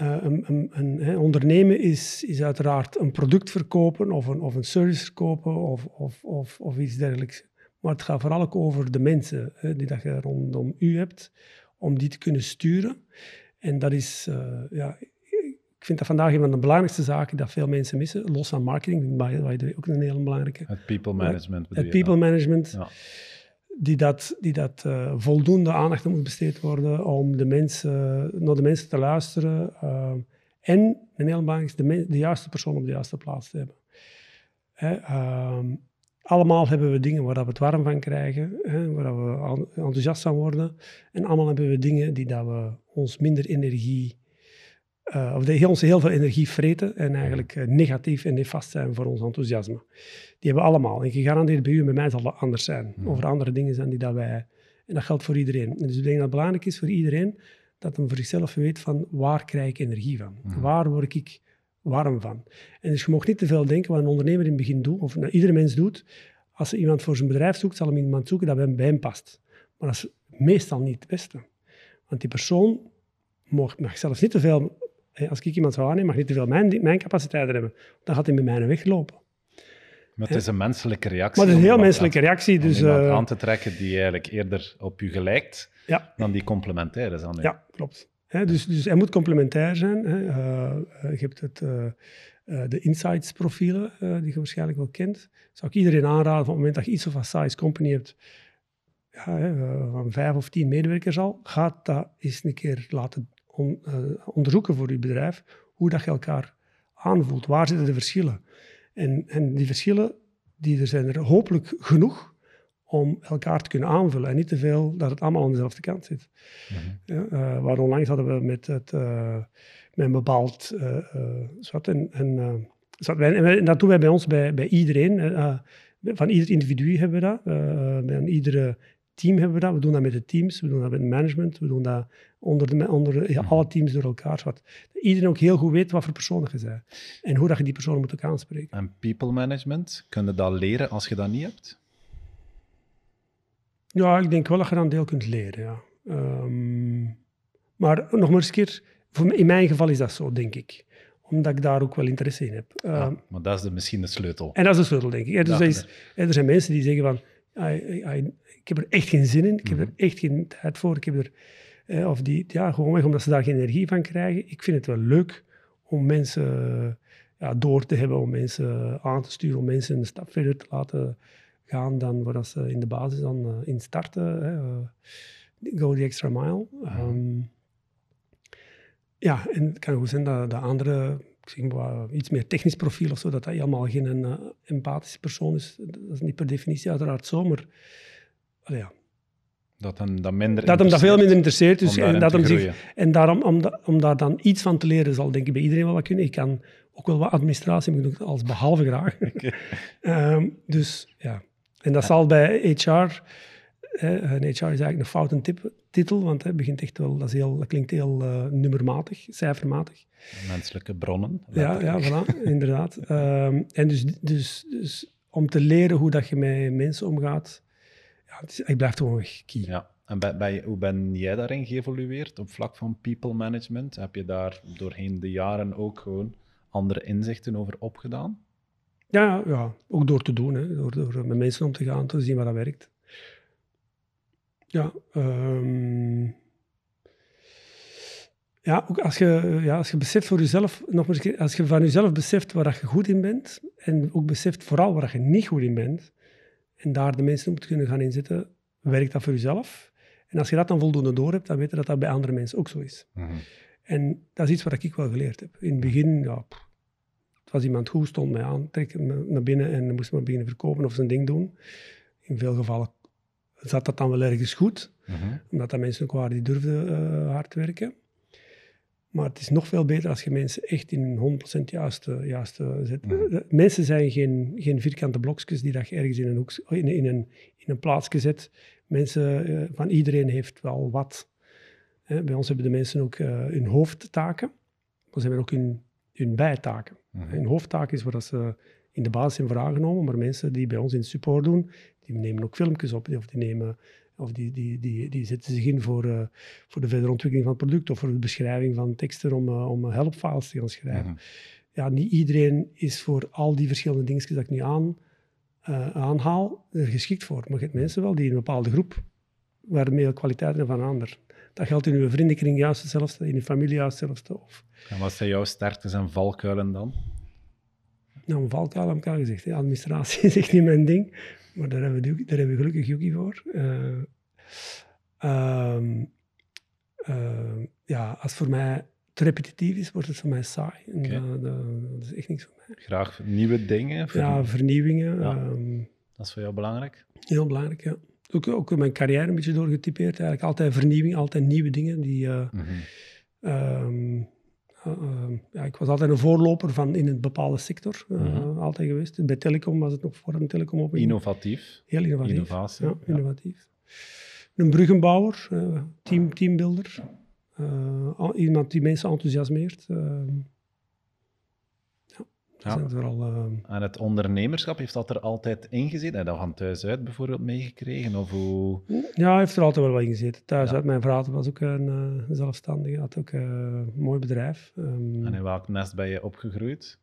eh, een, een, ondernemen is, is uiteraard een product verkopen of een, of een service verkopen of, of, of, of iets dergelijks. Maar het gaat vooral ook over de mensen hè, die dat je rondom u hebt, om die te kunnen sturen. En dat is, eh, ja, ik vind dat vandaag een van de belangrijkste zaken dat veel mensen missen, los van marketing, the way ook een hele belangrijke. Het people management bedoel Het je people dan? management, Ja. die dat, die dat eh, voldoende aandacht aan moet besteed worden om de mensen, naar de mensen te luisteren. eh, en, een heel belangrijk, de, de juiste persoon op de juiste plaats te hebben. Hè, ehm, allemaal hebben we dingen waar dat we het warm van krijgen, hè, waar dat we en- enthousiast van worden. En allemaal hebben we dingen die dat we ons minder energie, eh, of die ons heel veel energie vreten en eigenlijk eh, negatief en nefast zijn voor ons enthousiasme. Die hebben we allemaal. En gegarandeerd bij u en bij mij zal dat anders zijn. Over andere dingen zijn die dat wij... En dat geldt voor iedereen. En dus ik denk dat het belangrijk is voor iedereen dat hij voor zichzelf weet van waar krijg ik energie van? Waar word ik warm van? En dus je mag niet te veel denken wat een ondernemer in het begin doet, of nou, iedere mens doet. Als hij iemand voor zijn bedrijf zoekt, zal hem iemand zoeken dat bij hem, past. Maar dat is meestal niet het beste. Want die persoon mag, mag zelfs niet te veel... Als ik iemand zou aannemen, mag niet te veel mijn, mijn capaciteiten hebben. Dan gaat hij met mij weglopen. Maar het is een menselijke reactie. Maar het is een heel menselijke reactie. aan- Dus, eh, aan te trekken die eigenlijk eerder op u gelijkt ja, dan die complementair is aan u. Ja, klopt. Dus, dus hij moet complementair zijn. Eh, eh, je hebt het, eh, de insights profielen, die je waarschijnlijk wel kent. Zou ik iedereen aanraden, op het moment dat je iets of een size company hebt, ja, van vijf of tien medewerkers al, ga dat eens een keer laten on- onderzoeken voor je bedrijf, hoe dat je elkaar aanvoelt. Waar zitten de verschillen? En, en die verschillen, die er zijn er hopelijk genoeg om elkaar te kunnen aanvullen. En niet te veel dat het allemaal aan dezelfde kant zit. Mhm. Ja, eh, waar onlangs hadden we met, het, eh, met een bepaald eh, eh, zwart en, en, wij- en wij- en dat doen wij bij ons, bij, bij iedereen. van ieder individu hebben we dat. bij iedere team hebben we dat. We doen dat met de teams, we doen dat met het management, we doen dat onder, de, onder de- ja, alle teams door elkaar. Zodat iedereen ook heel goed weet wat voor persoon je bent. En hoe dat je die personen moet ook aanspreken. En people management, kun je dat leren als je dat niet hebt? Ja, ik denk wel dat je een deel kunt leren, ja. Ehm, maar nog maar eens een keer, voor in mijn geval is dat zo, denk ik. Omdat ik daar ook wel interesse in heb. Ehm, Ja, maar dat is de, misschien de sleutel. En dat is de sleutel, denk ik. hè. Dus Dat is, er zijn mensen die zeggen van, "Ai, ai, ai, ik heb er echt geen zin in, ik heb Mhm. er echt geen tijd voor, ik heb er... eh, of die, ja, gewoonweg omdat ze daar geen energie van krijgen. Ik vind het wel leuk om mensen ja, door te hebben, om mensen aan te sturen, om mensen een stap verder te laten gaan dan waar dat ze in de basis dan eh, in starten. Hè, eh, go the extra mile. Ehm, ja, en het kan goed zijn dat de andere, ik zeg maar, iets meer technisch profiel of zo, dat dat helemaal geen eh, empathische persoon is. Dat is niet per definitie uiteraard zo, maar ja, Dat hem dat minder dat hem dat veel minder interesseert. Dus, en dat te hem zich, en daarom, om, da- om daar dan iets van te leren, zal denk ik bij iedereen wel wat kunnen. Ik kan ook wel wat administratie, maar ik doe het als behalve graag. Ehm, dus ja, en dat zal bij HR, een HR is eigenlijk een foute tip, titel, want het begint echt wel, dat, is heel, dat klinkt heel eh, nummermatig, cijfermatig. Menselijke bronnen. Ja, ja voilà, inderdaad. Ehm, en dus, dus, dus om te leren hoe dat je met mensen omgaat, ja, het is, ik blijf gewoon weg key. Ja. En bij, bij, hoe ben jij daarin geëvolueerd op vlak van people management? Heb je daar doorheen de jaren ook gewoon andere inzichten over opgedaan? Ja, ja, ook door te doen, hè. Door, door met mensen om te gaan, te zien wat dat werkt. Ja, ehm, ja ook als je, ja, als je beseft voor jezelf, nog maar eens, keer, als je van jezelf beseft waar dat je goed in bent, en ook beseft vooral waar je niet goed in bent, en daar de mensen op te kunnen gaan inzetten, werkt dat voor jezelf. En als je dat dan voldoende door hebt, dan weet je dat dat bij andere mensen ook zo is. En dat is iets wat ik wel geleerd heb. In het begin, ja, pff, het was iemand goed, stond mij aan, trek me naar binnen en moest maar beginnen verkopen of zijn ding doen. In veel gevallen zat dat dan wel ergens goed, Mhm. omdat dat mensen ook waren die durfden eh, hard werken. Maar het is nog veel beter als je mensen echt in een 100% juiste, juiste zet. Mhm. De Mensen zijn geen, geen vierkante blokjes die dat je ergens in een, hoek, in, in een, in een plaatsje zet. Mensen, eh, van iedereen heeft wel wat. Hè, bij ons hebben de mensen ook eh, hun hoofdtaken, maar ze hebben ook hun hun bijtaken. Mhm. Hun hoofdtaak is waar dat ze in de basis zijn voor aangenomen, maar mensen die bij ons in support doen, die nemen ook filmpjes op, of die nemen of die, die, die, die zetten zich in voor, eh, voor de verdere ontwikkeling van het product of voor de beschrijving van teksten om, eh, om helpfiles te gaan schrijven. Mhm. Ja, niet iedereen is voor al die verschillende dingetjes dat ik nu aan, eh, aanhaal er geschikt voor. Maar je hebt mensen wel die in een bepaalde groep waarmee kwaliteiten van ander. Dat geldt in uw vriendenkring juist hetzelfde, in uw familie juist hetzelfde. Of, En wat zijn jouw sterktes en valkuilen dan? nou, een valkuil heb ik al gezegd. hè. Administratie is echt niet mijn ding. Maar daar hebben we, daar hebben we gelukkig Yuki voor. Eh, ehm, ehm, ja, als het voor mij te repetitief is, wordt het voor mij saai. En dat, is echt niks voor mij. Graag nieuwe dingen. Ja, vernieuwingen. Ja. ehm, Dat is voor jou belangrijk. heel belangrijk, ja. Ook, ook mijn carrière een beetje doorgetypeerd. Eigenlijk altijd vernieuwing, altijd nieuwe dingen. Die, eh, Mhm. ehm, eh, ehm, ja, ik was altijd een voorloper van in een bepaalde sector. eh, Mhm. Altijd geweest. Bij telecom was het nog voor een telecom op. Innovatief. Heel innovatief. Innovatie. Ja, ja. innovatief. Een bruggenbouwer, team, teambuilder. iemand die mensen enthousiasmeert. Ja, vooral... En het ondernemerschap, heeft dat er altijd in gezeten? Heb je dat van thuis uit bijvoorbeeld meegekregen? Of hoe... ja, hij heeft er altijd wel wat in gezeten. Thuis Ja. uit. Mijn vader was ook een eh, zelfstandige, had ook eh, een mooi bedrijf. Ehm, En in welk nest ben je opgegroeid?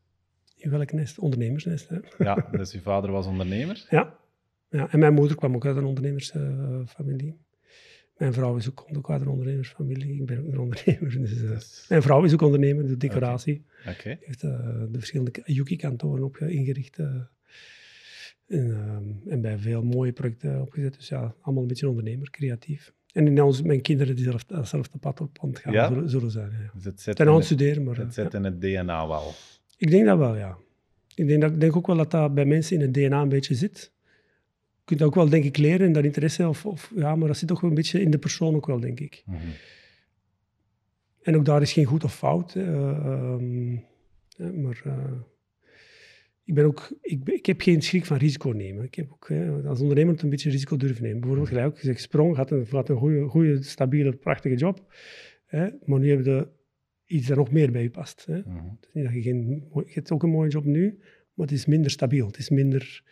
in welk nest? Ondernemersnest, hè? Ja, dus je vader was ondernemer. Ja. ja. En mijn moeder kwam ook uit een ondernemersfamilie. Mijn vrouw is ook, komt ook uit een ondernemersfamilie. Ik ben ook een ondernemer. Dus, eh, Dus- mijn vrouw is ook ondernemer, doet decoratie. Oké. heeft eh, de verschillende Yuki-kantoren op ingericht. eh, en, en bij veel mooie projecten opgezet. Dus ja, allemaal een beetje ondernemer, creatief. En in onze, mijn kinderen die zelf, datzelfde pad op aan het gaan Ja? zullen, zullen zijn. Ja. Dus het zit, aan het studeren, maar het zit ja. in het DNA wel. ik denk dat wel, ja. Ik denk, dat, ik denk ook wel dat dat bij mensen in het DNA een beetje zit. Je kunt ook wel, denk ik, leren in dat interesse. Of, of, ja, maar dat zit toch wel een beetje in de persoon ook wel, denk ik. Mhm. En ook daar is geen goed of fout. hè. Eh, ehm, ja, maar eh, ik, ben ook, ik, ik heb geen schrik van risico nemen. Ik heb ook hè, als ondernemer een beetje risico durven nemen. Bijvoorbeeld, gelijk ook gezegd, Sprong had een, had een goede, goede, stabiele, prachtige job. Hè, maar nu heb je iets dat nog meer bij je past. Hè. Mhm. Niet dat je, geen, je hebt ook een mooie job nu, maar het is minder stabiel. Het is minder...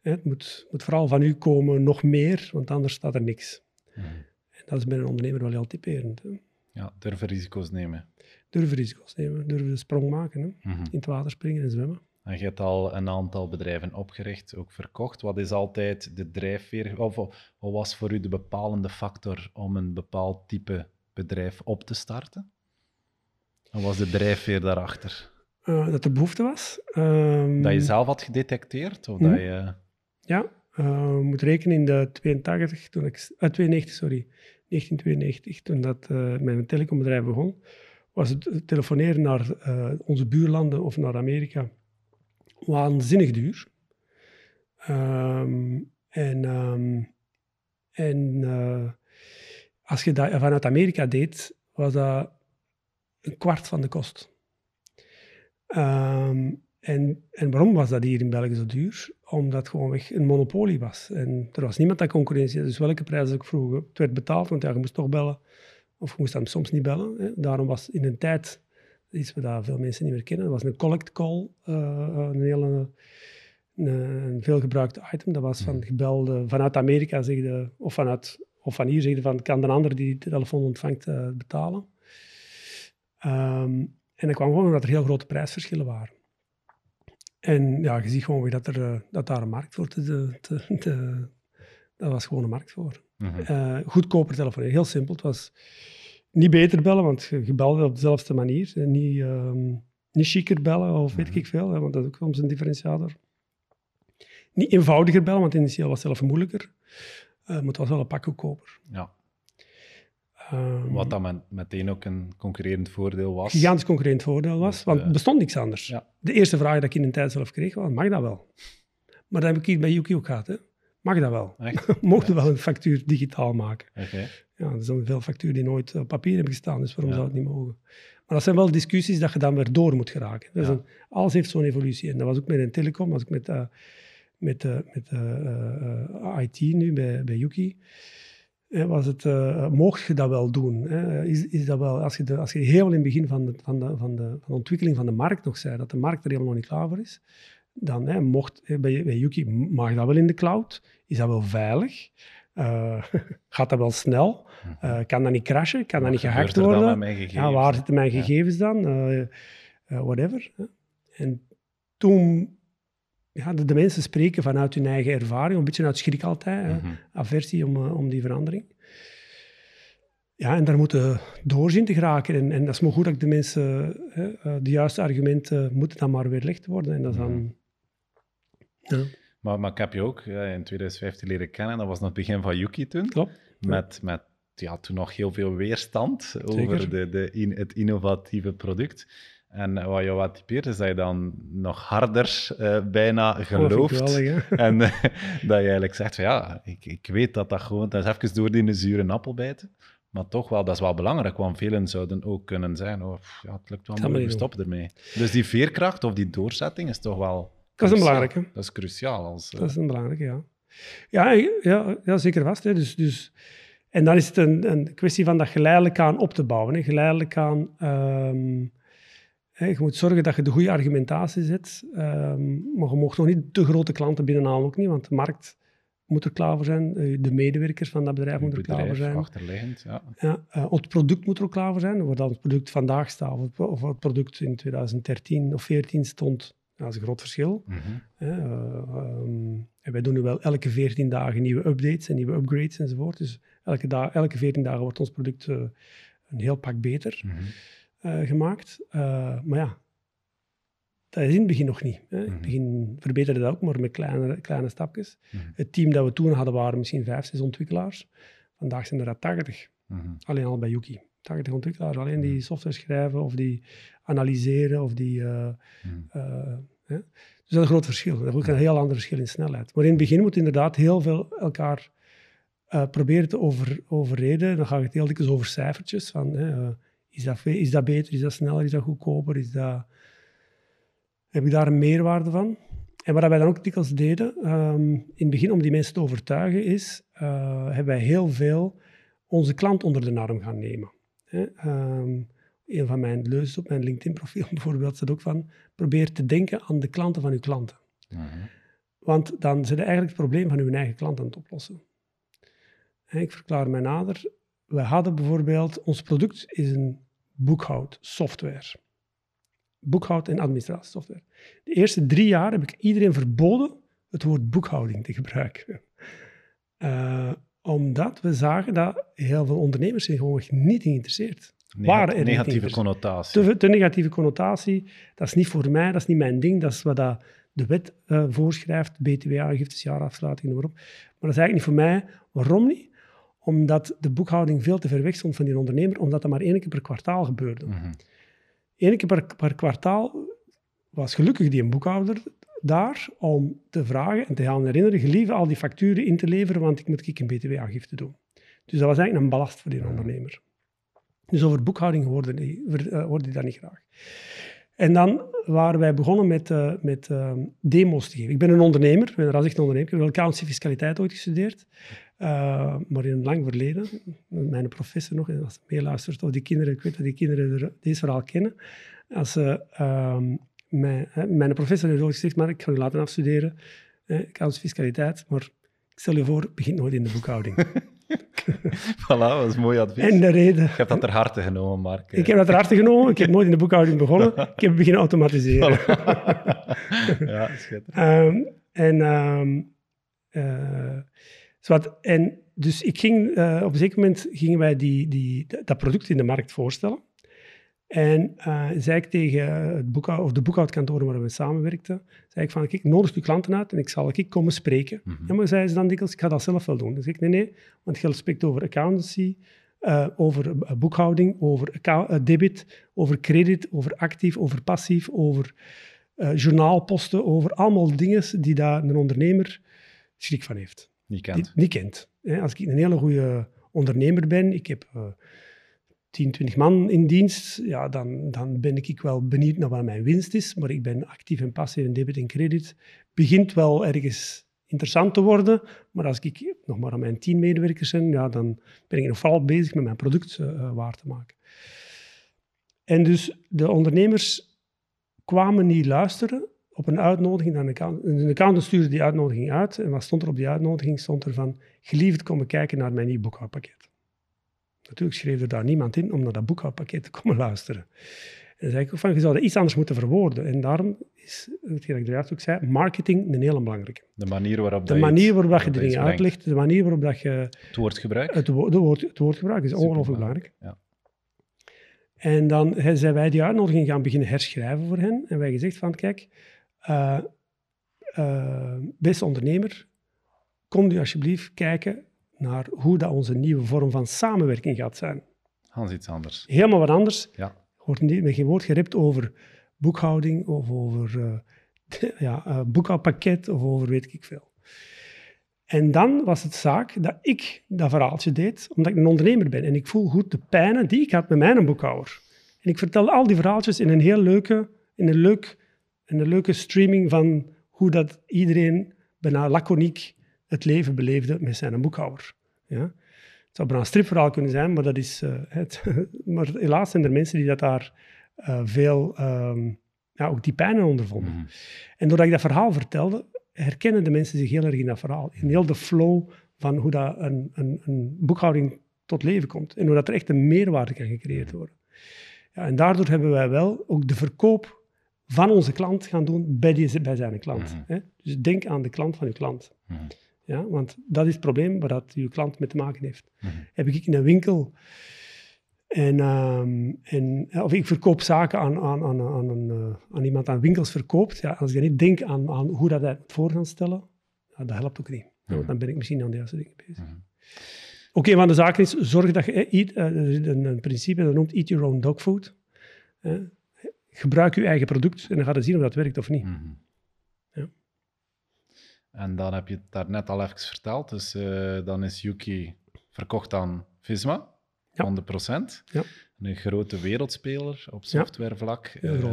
Het moet, moet vooral van u komen, nog meer, want anders staat er niks. Mhm. En dat is bij een ondernemer wel heel typerend. Hè. Ja, durven risico's nemen. Durven risico's nemen, durven de sprong maken. Hè. Mhm. In het water springen en zwemmen. En je hebt al een aantal bedrijven opgericht, ook verkocht. Wat is altijd de drijfveer? Of wat was voor u de bepalende factor om een bepaald type bedrijf op te starten? Wat was de drijfveer daarachter? Eh, dat er behoefte was. Ehm, Dat je zelf had gedetecteerd? Of dat je... Ja, eh, je moet rekenen in de 82, toen ik, eh, 92, sorry, 1992, toen dat, eh, mijn telecombedrijf begon, was het telefoneren naar eh, onze buurlanden of naar Amerika waanzinnig duur. Ehm, en ehm, en eh, als je dat vanuit Amerika deed, was dat een kwart van de kost. Ehm, en, en waarom was dat hier in België zo duur? Omdat het gewoonweg een monopolie was. En er was niemand dat concurrentie had. Dus welke prijs ik vroeg, het werd betaald, want ja, je moest toch bellen. Of je moest dan soms niet bellen. Hè. Daarom was in een tijd, iets wat veel mensen niet meer kennen, was een collect call, eh, een hele een, item. Dat was van gebelde vanuit Amerika, zegde, of, vanuit, of van hier zegde van, kan de ander die de telefoon ontvangt eh, betalen? Ehm, en dat kwam gewoon omdat er heel grote prijsverschillen waren. En ja, je ziet gewoon weer dat, er, eh, dat daar een markt voor te, te, te- dat was gewoon een markt voor. Mhm. Eh, goedkoper telefoneren, heel simpel. Het was niet beter bellen, want je, belde op dezelfde manier. En niet, ehm, niet chiquer bellen of weet Mhm. ik veel, hè, want dat is ook soms een differentiator. Niet eenvoudiger bellen, want initieel was het zelf moeilijker. Eh, maar het was wel een pak goedkoper. Ja. Ehm, Wat dan met- meteen ook een concurrerend voordeel was. gigantisch concurrent voordeel was, Dus, want eh, er bestond niks anders. ja. De eerste vraag die ik in een tijd zelf kreeg was, mag dat wel? Maar dat heb ik hier bij Yuki ook gehad. Hè? Mag dat wel? Echt? Mocht je wel een factuur digitaal maken? Oké. Ja, er zijn veel facturen die nooit op papier hebben gestaan, dus waarom Ja. zou het niet mogen? Maar dat zijn wel discussies dat je dan weer door moet geraken. Dus Ja. een- alles heeft zo'n evolutie. En dat was ook met een telecom, was ook met, eh, met, eh, met eh, eh, IT nu bij, bij Yuki. Was het, mocht je dat wel doen? Is, is dat wel, als je, de, als je helemaal in het begin van de, van, de, van, de, van de ontwikkeling van de markt nog zei dat de markt er helemaal nog niet klaar voor is, dan hè, mocht, bij, bij Yuki mag dat wel in de cloud? Is dat wel veilig? Uh, gaat dat wel snel? Uh, kan dat niet crashen? Kan dat niet gehackt worden? Ja, waar zitten mijn gegevens dan? Whatever. En toen ja, de, de, mensen spreken vanuit hun eigen ervaring, een beetje uit schrik altijd, mm -hmm. aversie om, om die verandering. Ja, en daar moeten doorzien te geraken. En, en dat is maar goed dat de mensen de juiste argumenten moeten dan maar weerlegd worden. En dat is dan... Ja. Maar, maar ik heb je ook in 2015 leren kennen. Dat was nog het begin van Yuki toen. Klopt. Met, met ja, toen nog heel veel weerstand over de, de, in, het innovatieve product. En wat jou wat typeert, is dat je dan nog harder uh, bijna gelooft. en uh, dat je eigenlijk zegt van ja, ik, ik weet dat dat gewoon... Dat is even door die zure appel bijten. Maar toch wel, dat is wel belangrijk, want velen zouden ook kunnen zeggen, oh, ja, het lukt wel, maar we stoppen ermee. Dus die veerkracht of die doorzetting is toch wel dat is een belangrijke. Dat is cruciaal. Als, Dat is een belangrijke, ja. Ja, ja, ja zeker vast. Hè. Dus, dus, en dan is het een, een kwestie van dat geleidelijk aan op te bouwen. Hè. Geleidelijk aan... Um, hè, je moet zorgen dat je de goede argumentatie zet. Um, maar je mag nog niet te grote klanten binnenhalen, ook niet, want de markt moet er klaar voor zijn. Eh, de medewerkers van dat bedrijf moeten er klaar voor zijn. achterliggend, ja. ja uh, het product moet er ook klaar voor zijn. Waar dan het product vandaag staat, of het, of het product in 2013 of 2014 stond, dat is een groot verschil. Mm -hmm. en wij doen nu wel elke 14 dagen nieuwe updates en nieuwe upgrades enzovoort. Dus elke, elke 14 dagen wordt ons product uh, een heel pak beter mm -hmm. Uh, gemaakt. maar ja, dat is in het begin nog niet. Hè. In het mhm. begin verbeterde dat ook, maar met kleine, kleine stapjes. Mhm. Het team dat we toen hadden waren misschien vijf, zes ontwikkelaars. Vandaag zijn er dat 80. Mhm. Alleen al bij Yuki. 80 ontwikkelaars alleen die software schrijven of die analyseren of die... Uh, uh, hè. Dus dat is een groot verschil. Dat is ook een heel ander verschil in snelheid. Maar in het begin moet inderdaad heel veel elkaar uh, proberen te over, overreden. Dan gaat het heel dikwijls over cijfertjes. Van, is, dat, is dat beter, is dat sneller, is dat goedkoper, is dat... Heb ik daar een meerwaarde van? En wat wij dan ook dikwijls deden, um, in het begin om die mensen te overtuigen, is hebben wij heel veel onze klant onder de arm gaan nemen. Hè? Um, een van mijn leuzes op mijn LinkedIn-profiel bijvoorbeeld staat ook van, probeer te denken aan de klanten van uw klanten. Mhm. Want dan zit je eigenlijk het probleem van uw eigen klant aan het oplossen. ik verklaar mij nader. We hadden bijvoorbeeld, ons product is een boekhoudsoftware. Boekhoud- en administratiesoftware. De eerste drie jaar heb ik iedereen verboden het woord boekhouding te gebruiken. Uh, omdat we zagen dat heel veel ondernemers zich gewoon niet geïnteresseerd waren. Er negatieve connotatie. Te, negatieve connotatie, dat is niet voor mij, dat is niet mijn ding, dat is wat dat de wet uh, voorschrijft, btw-aangiftes, jaarafsluiting, noem maar op. Maar dat is eigenlijk niet voor mij. Waarom niet? Omdat de boekhouding veel te ver weg stond van die ondernemer, omdat dat maar één keer per kwartaal gebeurde. Mm -hmm. Eén keer per, per kwartaal was gelukkig die een boekhouder daar om te vragen en te gaan herinneren, gelieve al die facturen in te leveren, want ik moet een btw-aangifte doen. Dus dat was eigenlijk een ballast voor die ondernemer. Dus over boekhouding hoorde die, hoorde die dat niet graag. En dan waren wij begonnen met, uh, met uh, demo's te geven. Ik ben een ondernemer, ik ben een ondernemer. Ik heb accountancy fiscaliteit ooit gestudeerd. Maar in een lang verleden, mijn professor nog, als hij meeluistert, of die kinderen, ik weet dat die kinderen deze verhaal kennen. Als ze ehm, mijn, mijn professor heeft ooit gezegd, maar ik ga u laten afstuderen, eh, fiscaliteit, maar ik stel je voor, begin nooit in de boekhouding. voilà, dat is mooi advies. En de reden... Ik heb dat ter harte genomen, Mark. Ik heb dat ter harte genomen. Ik heb nooit in de boekhouding begonnen. Ik heb beginnen automatiseren. ja, schitterend. Um, en, um, uh, en dus ik ging, uh, op een zeker moment gingen wij die, die, dat product in de markt voorstellen. En uh, zei ik tegen het boekhoud, of de boekhoudkantoren waar we samenwerkten, zei ik van, kijk, nodig uw klanten uit en ik zal ik komen spreken. Mm -hmm. maar zei ze dan dikwijls, ik ga dat zelf wel doen. Dus ik, nee, nee, want je spreekt over accountancy, uh, over boekhouding, over debit, over credit, over actief, over passief, over journaalposten, over allemaal dingen die daar een ondernemer schrik van heeft. Niet kent. niet kent. Als ik een hele goede ondernemer ben, ik heb 10, 20 man in dienst, ja, dan, dan ben ik wel benieuwd naar wat mijn winst is. Maar ik ben actief en passief en debit en credit. Begint wel ergens interessant te worden. Maar als ik nog maar aan mijn tien medewerkers ben, ja, dan ben ik nog vooral bezig met mijn product uh, waar te maken. En dus de ondernemers kwamen niet luisteren op een uitnodiging. Dan een accountant stuurde die uitnodiging uit. En wat stond er op die uitnodiging? Stond er van, geliefd komen kijken naar mijn nieuw boekhoudpakket. Natuurlijk schreef er daar niemand in om naar dat boekhoudpakket te komen luisteren. En dan zei ik ook van, je zou dat iets anders moeten verwoorden. En daarom is, wat ik juist ook zei, marketing een hele belangrijke. De manier waarop de manier waarop je de dingen uitlegt, de manier waarop dat je... Het woordgebruik. Het, woord, woord, het woordgebruik is ongelooflijk belangrijk. Ja. En dan zijn wij die uitnodiging gaan beginnen herschrijven voor hen. En wij gezegd van, kijk, uh, uh, beste ondernemer, kom nu alsjeblieft kijken naar hoe dat onze nieuwe vorm van samenwerking gaat zijn. Hans iets anders. Helemaal wat anders. Ja. Wordt niet, met geen woord geript over boekhouding of over uh, ja, boekhoudpakket of over weet ik veel. En dan was het zaak dat ik dat verhaaltje deed, omdat ik een ondernemer ben. En ik voel goed de pijnen die ik had met mijn boekhouder. En ik vertelde al die verhaaltjes in een heel leuke, in een leuk, een leuke streaming van hoe dat iedereen bijna laconiek het leven beleefde met zijn boekhouder. Ja? Het zou bijna een stripverhaal kunnen zijn, maar, dat is, uh, het, maar helaas zijn er mensen die dat daar uh, veel, um, ja, ook die pijnen ondervonden. Mm. En doordat ik dat verhaal vertelde, herkennen de mensen zich heel erg in dat verhaal. In heel de flow van hoe dat een, een, een boekhouding tot leven komt. En hoe dat er echt een meerwaarde kan gecreëerd mhm. worden. Ja, en daardoor hebben wij wel ook de verkoop van onze klant gaan doen bij, die, bij zijn klant. Mm. Hè? Dus denk aan de klant van uw klant. Mm. Ja, want dat is het probleem waar dat uw klant mee te maken heeft. Mm Heb ik in een winkel en, um, en, of ik verkoop zaken aan, aan, aan, aan, een, uh, aan iemand aan winkels verkoopt. Ja, als je niet denkt aan, aan hoe dat hij het voor gaan stellen, ja, dat helpt ook niet. Want dan ben ik misschien aan de juiste dingen bezig. Oké, okay, maar de zaak is, zorg dat je eat, uh, een, een, principe dat noemt eat your own dog food. Gebruik je eigen product en dan ga je zien of dat werkt of niet. Mm -hmm. En dan heb je het daar net al even verteld. Dus uh, dan is Yuki verkocht aan Visma, ja. 100%. Ja. Een grote wereldspeler op softwarevlak. Ja, uh,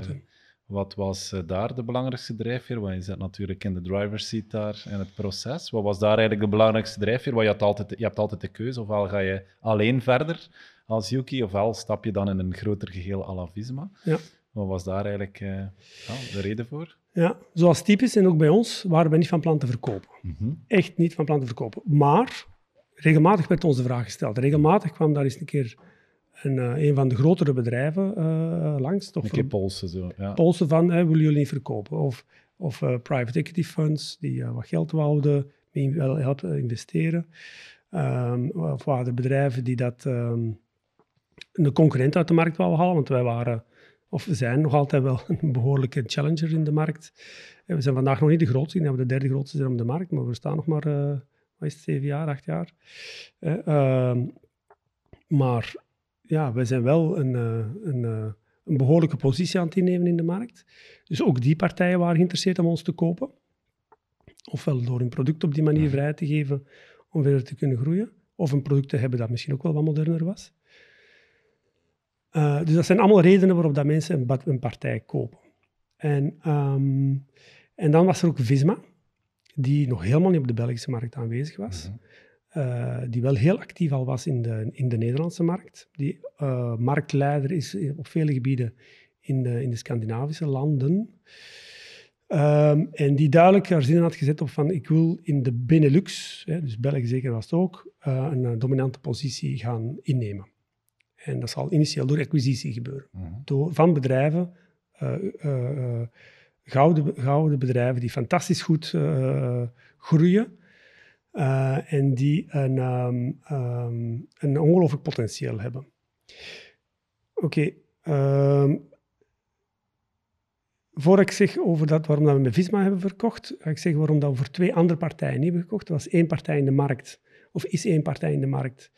wat was uh, daar de belangrijkste drijfveer? Want je zit natuurlijk in de driver's seat daar in het proces. Wat was daar eigenlijk de belangrijkste drijfveer? Want je, had altijd, je hebt altijd de keuze, ofwel ga je alleen verder als Yuki, ofwel stap je dan in een groter geheel à la Visma. Ja. Wat was daar eigenlijk de reden voor? Ja, zoals typisch en ook bij ons waren we niet van plan te verkopen. Mhm. Echt niet van plan te verkopen. Maar regelmatig werd ons de vraag gesteld. Regelmatig kwam daar eens een keer een, uh, een van de grotere bedrijven uh, langs. Toch een keer polsen zo. Ja. Polsen van, willen jullie niet verkopen? Of, of uh, private equity funds die wat geld wouden wel helpen investeren. Um, of waren bedrijven die dat um, een concurrent uit de markt wouden halen, want wij waren of we zijn nog altijd wel een behoorlijke challenger in de markt. Eh, we zijn vandaag nog niet de grootste, we de derde grootste zijn op de markt, maar we staan nog maar, uh, wat is het, zeven jaar, acht jaar. Uh, maar ja, we zijn wel een, een, een, behoorlijke positie aan het innemen in de markt. Dus ook die partijen waren geïnteresseerd om ons te kopen. Ofwel door hun product op die manier vrij te geven om verder te kunnen groeien. Of een product te hebben dat misschien ook wel wat moderner was. Uh, dus dat zijn allemaal redenen waarop dat mensen een, een partij kopen. En, um, en dan was er ook Visma, die nog helemaal niet op de Belgische markt aanwezig was. Mm uh, die wel heel actief al was in de, in de Nederlandse markt. Die uh, marktleider is op vele gebieden in de, in de Scandinavische landen. Um, en die duidelijk haar zin had gezet op van ik wil in de Benelux, hè, dus België zeker was het ook, een dominante positie gaan innemen. En dat zal initieel door acquisitie gebeuren. Mhm. door, van bedrijven, uh, uh, gouden, gouden bedrijven die fantastisch goed groeien. en die een, um, um, een ongelooflijk potentieel hebben. Oké. Okay, um, voor ik zeg over dat, waarom dat we met Visma hebben verkocht, ga ik zeggen waarom dat we voor twee andere partijen niet hebben gekocht. Er was één partij in de markt, of is één partij in de markt,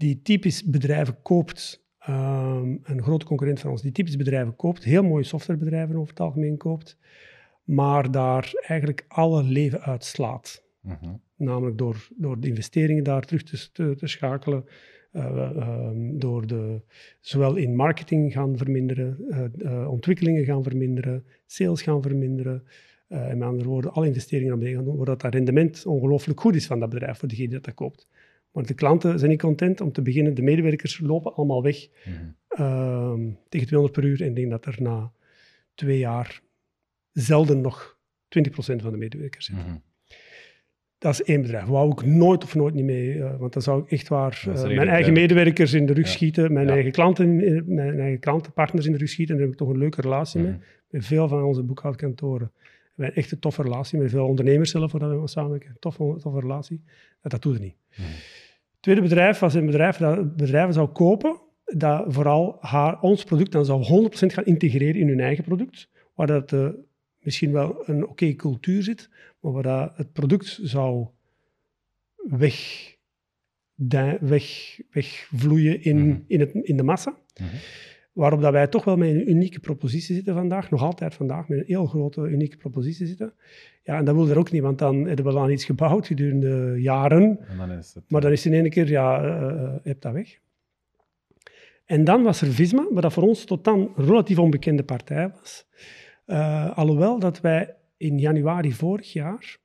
die typisch bedrijven koopt, um, een grote concurrent van ons, die typisch bedrijven koopt, heel mooie softwarebedrijven over het algemeen koopt, maar daar eigenlijk alle leven uitslaat. Uh Namelijk door, door de investeringen daar terug te, te, te schakelen, uh, um, door de, zowel in marketing gaan verminderen, uh, ontwikkelingen gaan verminderen, sales gaan verminderen, uh, met andere woorden, alle investeringen naar beneden gaan doen, waardoor dat rendement ongelooflijk goed is van dat bedrijf, voor degene die dat koopt. Want de klanten zijn niet content. Om te beginnen, de medewerkers lopen allemaal weg mm tegen 200 per uur. En ik denk dat er na twee jaar zelden nog 20% van de medewerkers zitten. Mhm. Dat is één bedrijf. Wou ik nooit of nooit niet mee, uh, want dan zou ik echt waar uh, mijn eigen medewerkers in de rug schieten, mijn, eigen klanten, mijn eigen klantenpartners in de rug schieten. En daar heb ik toch een leuke relatie mee. Mhm. Met veel van onze boekhoudkantoren. We hebben echt een toffe relatie met veel ondernemers zelf, waar we samenwerken. Toffe, toffe relatie. Dat, dat doet het niet. Mhm. Het tweede bedrijf was een bedrijf dat bedrijven zou kopen, dat vooral haar, ons product dan zou 100% gaan integreren in hun eigen product, waar dat uh, misschien wel een oké cultuur zit, maar waar dat het product zou weg, weg, wegvloeien in, mhm. in, het, in de massa. Mm Waarop dat wij toch wel met een unieke propositie zitten vandaag, nog altijd vandaag, met een heel grote unieke propositie zitten. Ja, en dat wil er ook niet, want dan hebben we aan iets gebouwd gedurende jaren. Dan het, maar dan is het in één keer, ja, uh, je hebt dat weg. En dan was er Visma, maar dat voor ons tot dan een relatief onbekende partij was. Uh, alhoewel dat wij in januari vorig jaar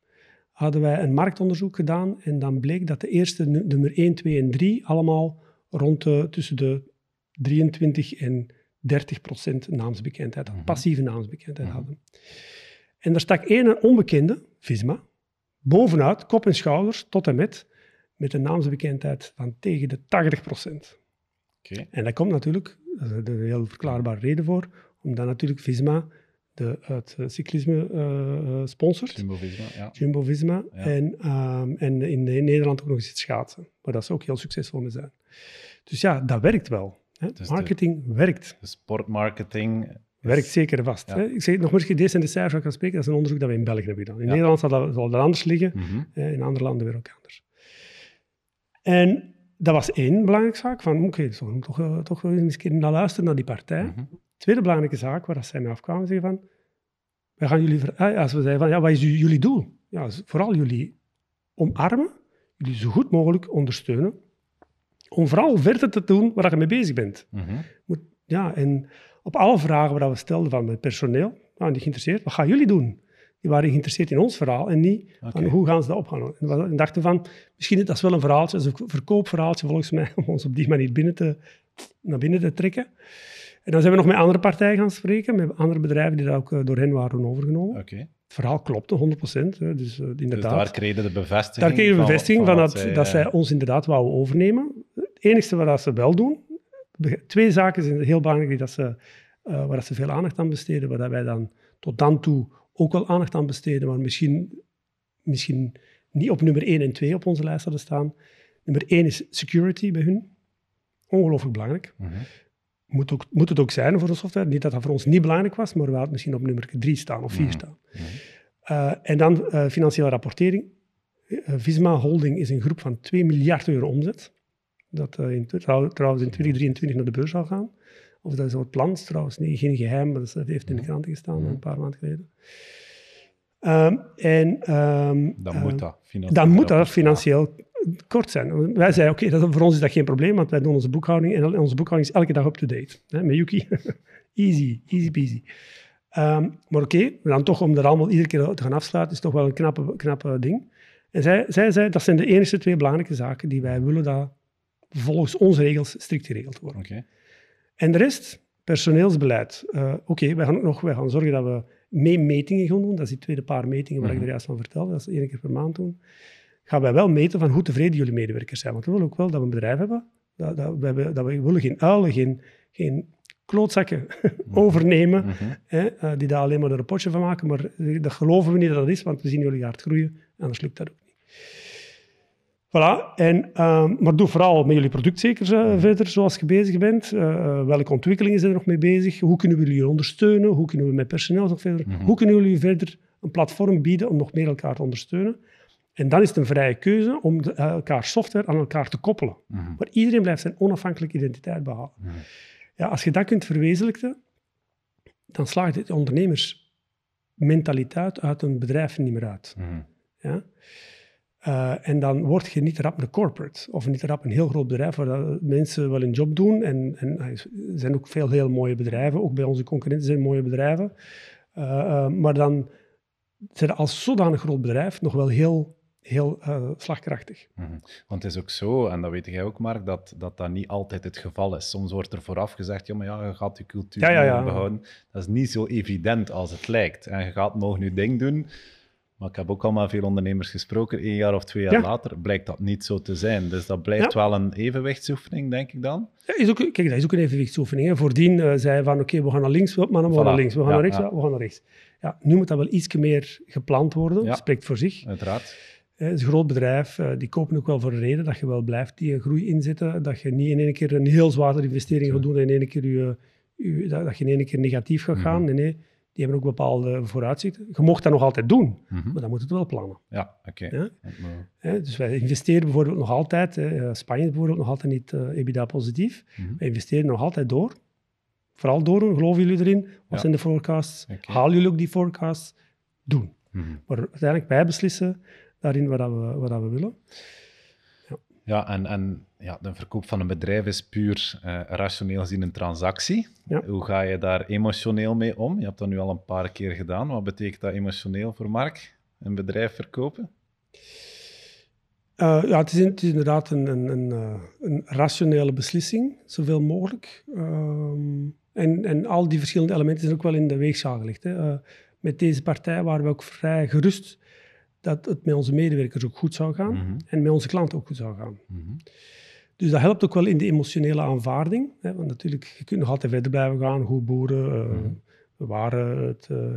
hadden wij een marktonderzoek gedaan en dan bleek dat de eerste nummer 1, 2 en 3 allemaal rond de, tussen de 23 en 30 procent naamsbekendheid, mm passieve naamsbekendheid mhm. hadden. En er stak één onbekende, Visma, bovenuit, kop en schouders, tot en met, met een naamsbekendheid van tegen de 80 procent. En dat komt natuurlijk, daar is een heel verklaarbare reden voor, omdat natuurlijk Visma de, het cyclisme uh, sponsort. Jumbo-Visma, ja. Jumbo-Visma. En, um, en in, Nederland ook nog eens het schaatsen, waar dat ze ook heel succesvol mee zijn. Dus ja, dat werkt wel. Dus marketing werkt. De sportmarketing werkt zeker vast. Hè? Ik zeg eens, deze de cijfers kan spreken, dat is een onderzoek dat we in België hebben gedaan. In Nederland zal dat, zal dat anders liggen, mhm. in andere landen weer ook anders. En dat was één belangrijke zaak, van oké, okay, so, toch, uh, toch eens een keer naar luisteren naar die partij. Mm Tweede belangrijke zaak, waar zij mij afkwamen, zeggen van, wij gaan jullie, ah, als we zeiden van, ja, wat is jullie doel? Ja, vooral jullie omarmen, jullie zo goed mogelijk ondersteunen, om vooral verder te doen waar je mee bezig bent. Mhm. Moet, ja, en op alle vragen waar we stelden van het personeel, nou, die geïnteresseerd, wat gaan jullie doen? Die waren geïnteresseerd in ons verhaal en niet van hoe gaan ze dat opgaan. En we dachten van, misschien is dat wel een verhaaltje, een verkoopverhaaltje volgens mij, om ons op die manier binnen te, naar binnen te trekken. En dan zijn we nog met andere partijen gaan spreken, met andere bedrijven die dat ook eh, door hen waren overgenomen. Okay. Het verhaal klopte, 100%. Hè, dus, uh, inderdaad. Dus daar kregen de bevestiging Daar kregen de bevestiging van, dat, zij, dat zij ons inderdaad wouden overnemen. Het enige wat ze wel doen, twee zaken zijn heel belangrijk dat ze, uh, waar ze veel aandacht aan besteden, waar wij dan tot dan toe ook wel aandacht aan besteden, maar misschien, misschien niet op nummer 1 en 2 op onze lijst hadden staan. Nummer 1 is security bij hun. Ongelooflijk belangrijk. Mm moet, ook, moet het ook zijn voor de software. Niet dat dat voor ons niet belangrijk was, maar we hadden misschien op nummer 3 staan of 4 mhm. staan. Uh, en dan uh, financiële rapportering. Visma Holding is een groep van 2 miljard euro omzet. Dat in, trouwens in 2023 naar de beurs zal gaan. Of dat is het plan, trouwens nee, geen geheim, maar dat heeft in de mhm. kranten gestaan een paar maanden geleden. Um, en, um, dan moet dat financieel, dan moet dat financieel kort zijn. Wij zeiden, oké, voor ons is dat geen probleem, want wij doen onze boekhouding en onze boekhouding is elke dag up-to-date. Met Yuki, easy, easy peasy. Um, maar oké, dan toch om er allemaal iedere keer te gaan afsluiten, is toch wel een knappe, knappe ding. En zij, zij zei, dat zijn de enige twee belangrijke zaken die wij willen dat volgens onze regels strikt geregeld worden. Okay. En de rest, personeelsbeleid. Uh, oké, wij gaan ook nog wij gaan zorgen dat we mee metingen gaan doen. Dat is die tweede paar metingen waar ik mhm. er juist van vertelde. Dat is één keer per maand doen gaan wij wel meten van hoe tevreden jullie medewerkers zijn. Want we willen ook wel dat we een bedrijf hebben, dat, dat, we, dat we willen geen uilen, geen, geen klootzakken mhm. overnemen, mhm. hè, uh, die daar alleen maar een potje van maken. Maar dat geloven we niet dat dat is, want we zien jullie hard groeien, anders lukt dat ook niet. Voilà, en, uh, maar doe vooral met jullie product zeker uh, verder, zoals je bezig bent. Uh, welke ontwikkelingen zijn er nog mee bezig? Hoe kunnen we jullie ondersteunen? Hoe kunnen we met personeel nog verder? Mhm. Hoe kunnen jullie verder een platform bieden om nog meer elkaar te ondersteunen? En dan is het een vrije keuze om de, eh, elkaar software aan elkaar te koppelen. Mm Maar iedereen blijft zijn onafhankelijke identiteit behouden. Mhm. Ja, als je dat kunt verwezenlijken, dan slaagt de ondernemersmentaliteit uit een bedrijf niet meer uit. Ja? Uh, en dan word je niet rap een corporate of niet rap een heel groot bedrijf waar mensen wel een job doen. En, en er zijn ook veel heel mooie bedrijven, ook bij onze concurrenten zijn mooie bedrijven. Uh, maar dan zijn als zodanig groot bedrijf nog wel heel, heel slagkrachtig. Mhm. Want het is ook zo, en dat weet jij ook, Mark, dat, dat dat niet altijd het geval is. Soms wordt er vooraf gezegd, ja, maar ja, je gaat je cultuur ja, ja, ja. behouden. Dat is niet zo evident als het lijkt. En je gaat mogen je ding doen, maar ik heb ook al maar veel ondernemers gesproken. Eén jaar of twee jaar later blijkt dat niet zo te zijn. Dus dat blijft wel een evenwichtsoefening, denk ik dan. Ja, is ook, kijk, dat is ook een evenwichtsoefening. Hè. Voordien uh, zei van oké, we gaan naar links, maar dan we gaan naar links. We gaan naar rechts, we gaan naar rechts. Ja, nu moet dat wel iets meer gepland worden. Dat spreekt voor zich. Uiteraard. Het is een groot bedrijf, uh, die kopen ook wel voor een reden dat je wel blijft die groei inzetten. Dat je niet in één keer een heel zware investering gaat doen en in één keer je, je, dat, je in één keer negatief gaat gaan. Mhm. Nee, nee die hebben ook bepaalde vooruitzichten. Je mocht dat nog altijd doen, mhm. maar dan moet het wel plannen. Ja, oké. Ja? Dus wij investeren bijvoorbeeld nog altijd, hè, Spanje is bijvoorbeeld nog altijd niet uh, EBITDA positief. Mm Wij investeren nog altijd door. Vooral door, geloven jullie erin? Wat zijn de forecasts? Okay. Halen jullie ook die forecasts? Doen. Mhm. Maar uiteindelijk, wij beslissen daarin wat, we, wat we willen. Ja, en, en ja, de verkoop van een bedrijf is puur uh, rationeel gezien een transactie. Hoe ga je daar emotioneel mee om? Je hebt dat nu al een paar keer gedaan. Wat betekent dat emotioneel voor Mark, een bedrijf verkopen? Uh, ja, het is, het is, inderdaad een, een, een, eh, een, rationele beslissing, zoveel mogelijk. Ehm, en, en al die verschillende elementen zijn ook wel in de weegschaal gelegd. Hè. Uh, met deze partij waren we ook vrij gerust dat het met onze medewerkers ook goed zou gaan mhm. en met onze klanten ook goed zou gaan. Mm dus dat helpt ook wel in de emotionele aanvaarding. Hè, want natuurlijk, je kunt nog altijd verder blijven gaan, goed boeren. Uh, We waren het, uh,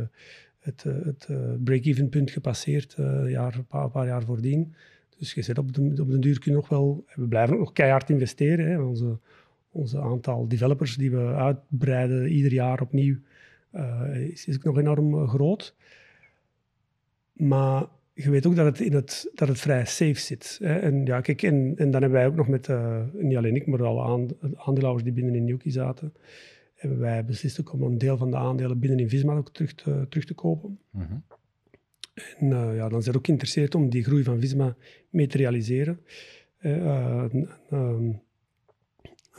het, uh, het break-even punt gepasseerd, jaar, een paar, paar, jaar voordien. Dus je zit op de, op de duur kun je nog wel... We blijven ook nog keihard investeren. Hè, onze, onze aantal developers die we uitbreiden ieder jaar opnieuw is, is ook nog enorm groot. Maar je weet ook dat het, in het, dat het vrij safe zit. Hè? En, ja, kijk, en, en dan hebben wij ook nog met, uh, niet alleen ik, maar alle aandeelhouders die binnen in Yuki zaten, hebben wij beslist ook om een deel van de aandelen binnen in Visma ook terug te, terug te kopen. Mhm. En uh, ja, dan zijn we ook geïnteresseerd om die groei van Visma mee te realiseren. Uh, um,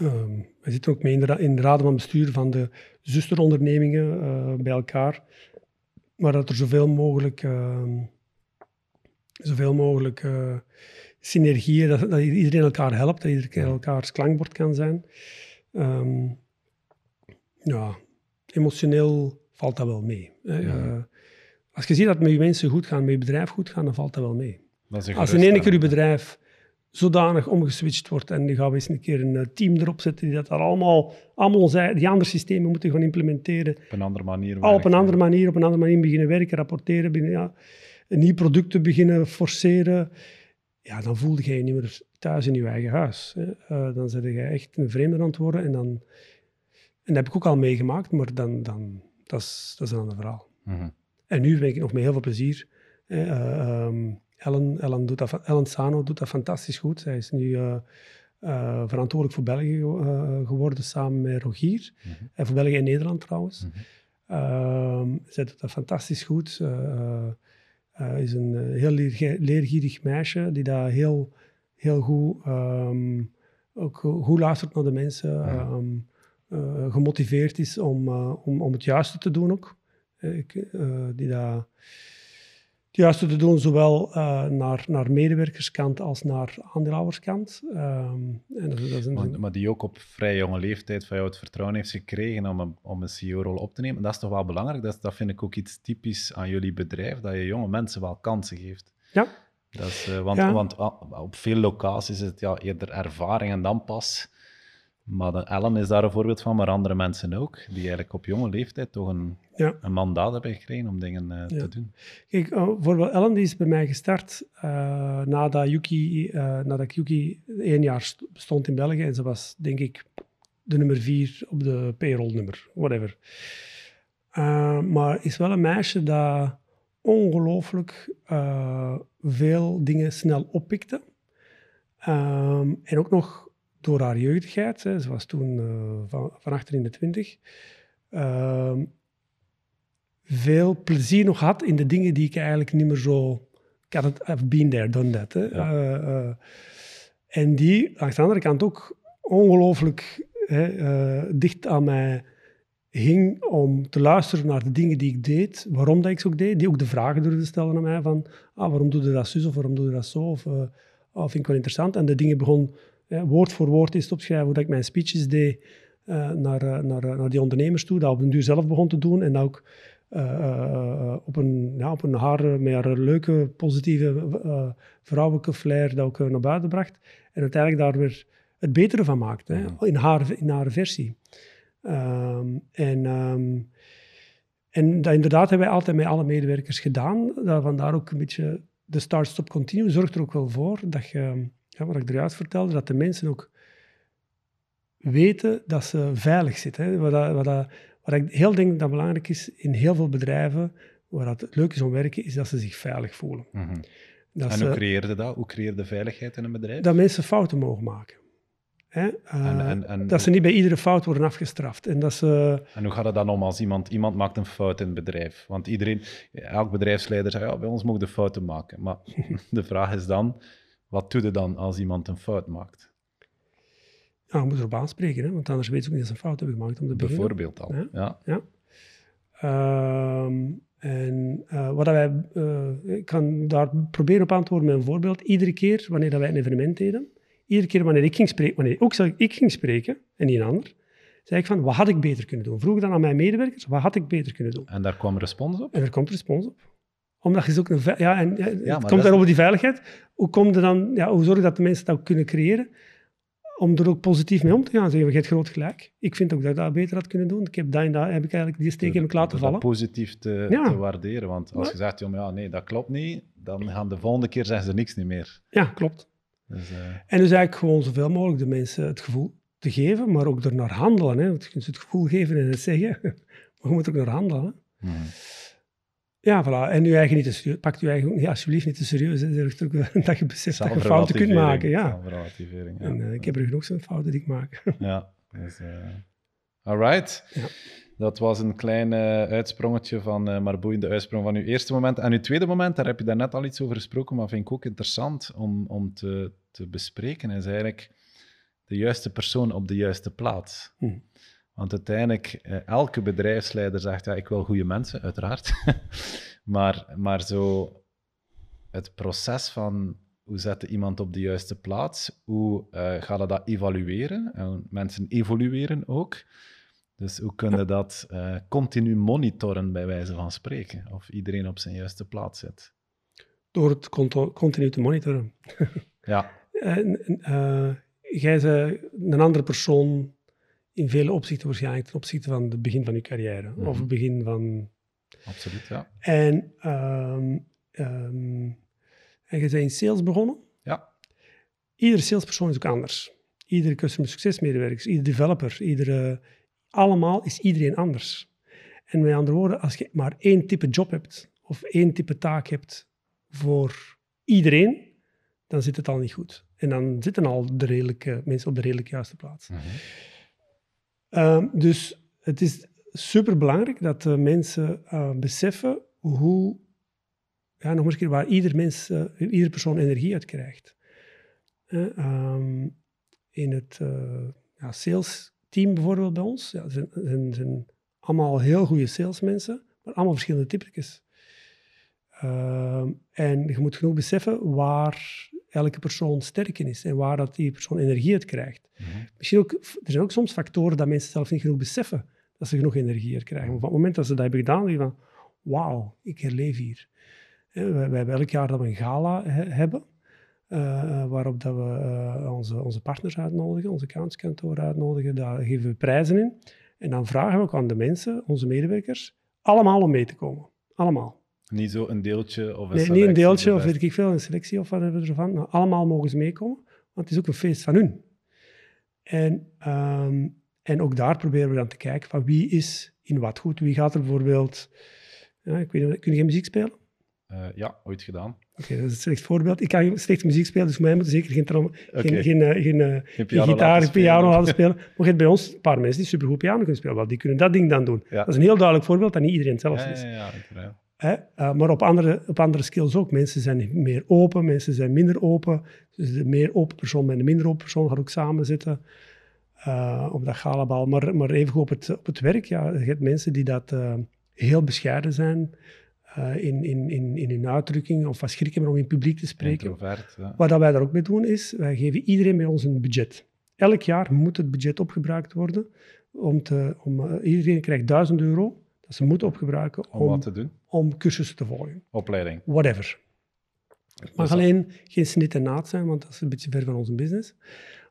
um, wij zitten ook mee in de, in de raden van bestuur van de zusterondernemingen bij elkaar, maar dat er zoveel mogelijk ehm, zoveel mogelijk uh, synergieën, dat, dat, iedereen elkaar helpt, dat iedereen elkaars klankbord kan zijn. Ehm, ja, emotioneel valt dat wel mee. Uh, als je ziet dat het met je mensen goed gaat, met je bedrijf goed gaat, dan valt dat wel mee. als in één keer je bedrijf zodanig omgeswitcht wordt en dan gaan we eens een keer een eh, team erop zetten die dat daar allemaal, allemaal onze, die andere systemen moeten gaan implementeren. Op een andere manier. Al op een andere manier, op een andere manier beginnen werken, rapporteren. Binnen, ja een nieuw product te beginnen forceren, ja, dan voelde je je niet meer thuis in je eigen huis. Hè. Uh, dan zit je echt een vreemde aan het worden. En, dan, en dat heb ik ook al meegemaakt, maar dan, dan, dat, is, dat is een ander verhaal. Mhm. En nu ben ik nog met heel veel plezier. Uh, um, Ellen, Ellen, doet dat, Ellen Sano doet dat fantastisch goed. Zij is nu uh, verantwoordelijk voor België geworden samen met Rogier. Mm En voor België en Nederland trouwens. Mm -hmm. zij doet dat fantastisch goed. Uh, is een uh, heel leergierig meisje die daar heel, heel goed, um, ook goed luistert naar de mensen, um, uh, gemotiveerd is om, om, om het juiste te doen ook. Ik, die daar het juiste te doen, zowel uh, naar, naar medewerkerskant als naar aandeelhouderskant. Um, en dat, dat maar, maar, die ook op vrij jonge leeftijd van jou het vertrouwen heeft gekregen om een, om een CEO-rol op te nemen. Dat is toch wel belangrijk? Dat, dat vind ik ook iets typisch aan jullie bedrijf, dat je jonge mensen wel kansen geeft. Ja. Dat is, uh, want, ja. want uh, op veel locaties is het ja, eerder ervaring en dan pas maar Ellen is daar een voorbeeld van, maar andere mensen ook, die eigenlijk op jonge leeftijd toch een, ja. een mandaat hebben gekregen om dingen uh, ja. te doen. Kijk, uh, bijvoorbeeld Ellen die is bij mij gestart uh, nadat, Yuki, nadat Yuki één jaar bestond in België en ze was, denk ik, de nummer vier op de payroll-nummer, whatever. maar is wel een meisje dat ongelooflijk veel dingen snel oppikte. Um, en ook nog door haar jeugdigheid, hè, ze was toen uh, van, van achter in de twintig, uh, veel plezier nog had in de dingen die ik eigenlijk niet meer zo... Ik had het, I've been there, done that. Hè. Ja. Uh, en die, aan de andere kant ook ongelooflijk dicht aan mij hing om te luisteren naar de dingen die ik deed, waarom dat ik ze ook deed, die ook de vragen durfde stellen aan mij van, ah, waarom doe je dat zo of waarom doe je dat zo, of vind ik wel interessant. En de dingen begon woord voor woord eens te opschrijven, hoe dat ik mijn speeches deed uh, naar, uh, naar, naar die ondernemers toe, dat op een duur zelf begon te doen en dat ook op, een, ja, op een haar, haar leuke, positieve, vrouwelijke flair dat ook naar buiten bracht. En uiteindelijk daar weer het betere van maakte, hè, in, haar, in haar versie. Um, en, um, en dat inderdaad hebben wij altijd met alle medewerkers gedaan. Dat vandaar ook een beetje de start-stop continue zorgt er ook wel voor dat je, ja, wat ik eruit vertelde, dat de mensen ook weten dat ze veilig zitten. Hè. Wat, dat, wat, dat, wat ik heel denk dat belangrijk is in heel veel bedrijven, waar het leuk is om werken, is dat ze zich veilig voelen. Mm -hmm. en hoe creëerde dat? Hoe creëerde veiligheid in een bedrijf? Dat mensen fouten mogen maken. Hè? Uh, en, en, dat ze niet bij iedere fout worden afgestraft. En, dat ze... en hoe gaat het dan om als iemand, iemand maakt een fout in het bedrijf? Want iedereen, elk bedrijfsleider zegt, ja, bij ons mogen de fouten maken. Maar de vraag is dan, wat doe je dan als iemand een fout maakt? Ja, je moet erop aanspreken, hè? want anders weet ze ook niet dat ze een fout hebben gemaakt. Om te Bijvoorbeeld al, ja. ja. ja. Um, en uh, wat wij, uh, ik kan daar proberen op antwoorden met een voorbeeld. Iedere keer wanneer dat wij een evenement deden, iedere keer wanneer ik ging spreken, wanneer ook ik ging spreken en niet een ander, zei ik van, wat had ik beter kunnen doen? Vroeg dan aan mijn medewerkers, wat had ik beter kunnen doen? En daar kwam respons op? En er komt respons op. Omdat je een... Ja, en ja, ja, het komt daar over die veiligheid. Hoe, kom je dan, ja, hoe zorg je dat de mensen dat ook kunnen creëren? Om er ook positief mee om te gaan. Zeggen, je hebt groot gelijk. Ik vind ook dat ik dat beter had kunnen doen. Ik heb, dat daar heb ik eigenlijk die steek in laten vallen. positief te, te, waarderen. Want als je zegt, ja, nee, dat klopt niet, dan gaan de volgende keer zeggen ze niks niet meer. Ja, klopt. Dus, uh... En dus eigenlijk gewoon zoveel mogelijk de mensen het gevoel te geven, maar ook er naar handelen. Hè. Want je kunt het gevoel geven en het zeggen, maar je moet ook naar handelen. Mm. Ja, voilà. En je eigen niet te serieus. Pak je eigen niet, alsjeblieft niet te serieus. Hè. Zorg ook dat je beseft dat je fouten kunt maken. Ja. ja. En uh, ik heb er genoeg zo'n fouten die ik maak. ja, dus, uh... all right. Ja. Dat was een klein uh, uitsprongetje van, uh, maar boeiende uitsprong van uw eerste moment. En uw tweede moment, daar heb je net al iets over gesproken, maar vind ik ook interessant om, om te, te bespreken, is eigenlijk de juiste persoon op de juiste plaats. Hm. Want uiteindelijk, uh, elke bedrijfsleider zegt, ja, ik wil goede mensen, uiteraard. maar, maar zo het proces van hoe zet je iemand op de juiste plaats, hoe ga je dat evalueren? En mensen evolueren ook. Dus hoe kunnen dat uh, continu monitoren, bij wijze van spreken? Of iedereen op zijn juiste plaats zit? Door het continu te monitoren. ja. En, uh, jij bent een andere persoon in vele opzichten waarschijnlijk ten opzichte van het begin van je carrière. Mm -hmm. Of het begin van... Absoluut, ja. En, um, um, en je bent in sales begonnen. Ja. Iedere salespersoon is ook anders. Iedere customer success medewerker, iedere developer, iedere allemaal is iedereen anders. En met andere woorden, als je maar één type job hebt of één type taak hebt voor iedereen, dan zit het al niet goed. En dan zitten al de redelijke mensen op de redelijk juiste plaats. Mm -hmm. Dus het is superbelangrijk dat de mensen uh, beseffen hoe, ja, nog eens keer, waar ieder mens, uh, ieder persoon energie uit krijgt. Uh, in het ja, sales team bijvoorbeeld bij ons. Ja, zijn, zijn, zijn allemaal heel goede salesmensen, maar allemaal verschillende typetjes. Uh, en je moet genoeg beseffen waar elke persoon sterk in is en waar dat die persoon energie uit krijgt. Mhm. Misschien ook, er zijn ook soms factoren dat mensen zelf niet genoeg beseffen dat ze genoeg energie uit krijgen. Maar op het moment dat ze dat hebben gedaan, dan van, wauw, ik herleef hier. We, we, hebben elk jaar dat we een gala hebben. Uh, waarop dat we uh, onze, onze partners uitnodigen, onze accountskantoor uitnodigen. Daar geven we prijzen in. En dan vragen we ook aan de mensen, onze medewerkers, allemaal om mee te komen. Allemaal. Niet zo een deeltje of een Nee, niet een deeltje of weet ik veel, een selectie of wat hebben we ervan. Nou, allemaal mogen ze meekomen, want het is ook een feest van hun. En, um, en ook daar proberen we dan te kijken van wie is in wat goed. Wie gaat er bijvoorbeeld... Ja, ik weet niet, kun je geen muziek spelen? Uh, ja, ooit gedaan. Oké, dat is een slecht voorbeeld. Ik kan slechte muziek spelen, dus mij moeten zeker geen, okay. geen, geen, uh, geen, uh, geen piano gitaar, piano laten spelen. Maar je hebt bij ons een paar mensen die supergoed piano kunnen spelen. Wel, die kunnen dat ding dan doen. Ja. Dat is een heel duidelijk voorbeeld dat niet iedereen zelf ja, is. Ja, ja, Uh, maar op andere, op andere skills ook. Mensen zijn meer open, mensen zijn minder open. Dus de meer open persoon met de minder open persoon gaat ook samen zitten. uh, op dat galabal. Maar, maar even op het, op het werk, ja, je hebt mensen die dat uh, heel bescheiden zijn in, in, in, in hun uitdrukking of wat om in publiek te spreken. Introvert, ja. Wat dat wij daar ook mee doen is, wij geven iedereen bij ons een budget. Elk jaar moet het budget opgebruikt worden. Om te, om, iedereen krijgt 1000 euro dat ze moeten opgebruiken om, om wat te doen? Om cursussen te volgen. Opleiding. Whatever. Het mag alleen geen snit en naad zijn, want dat is een beetje ver van onze business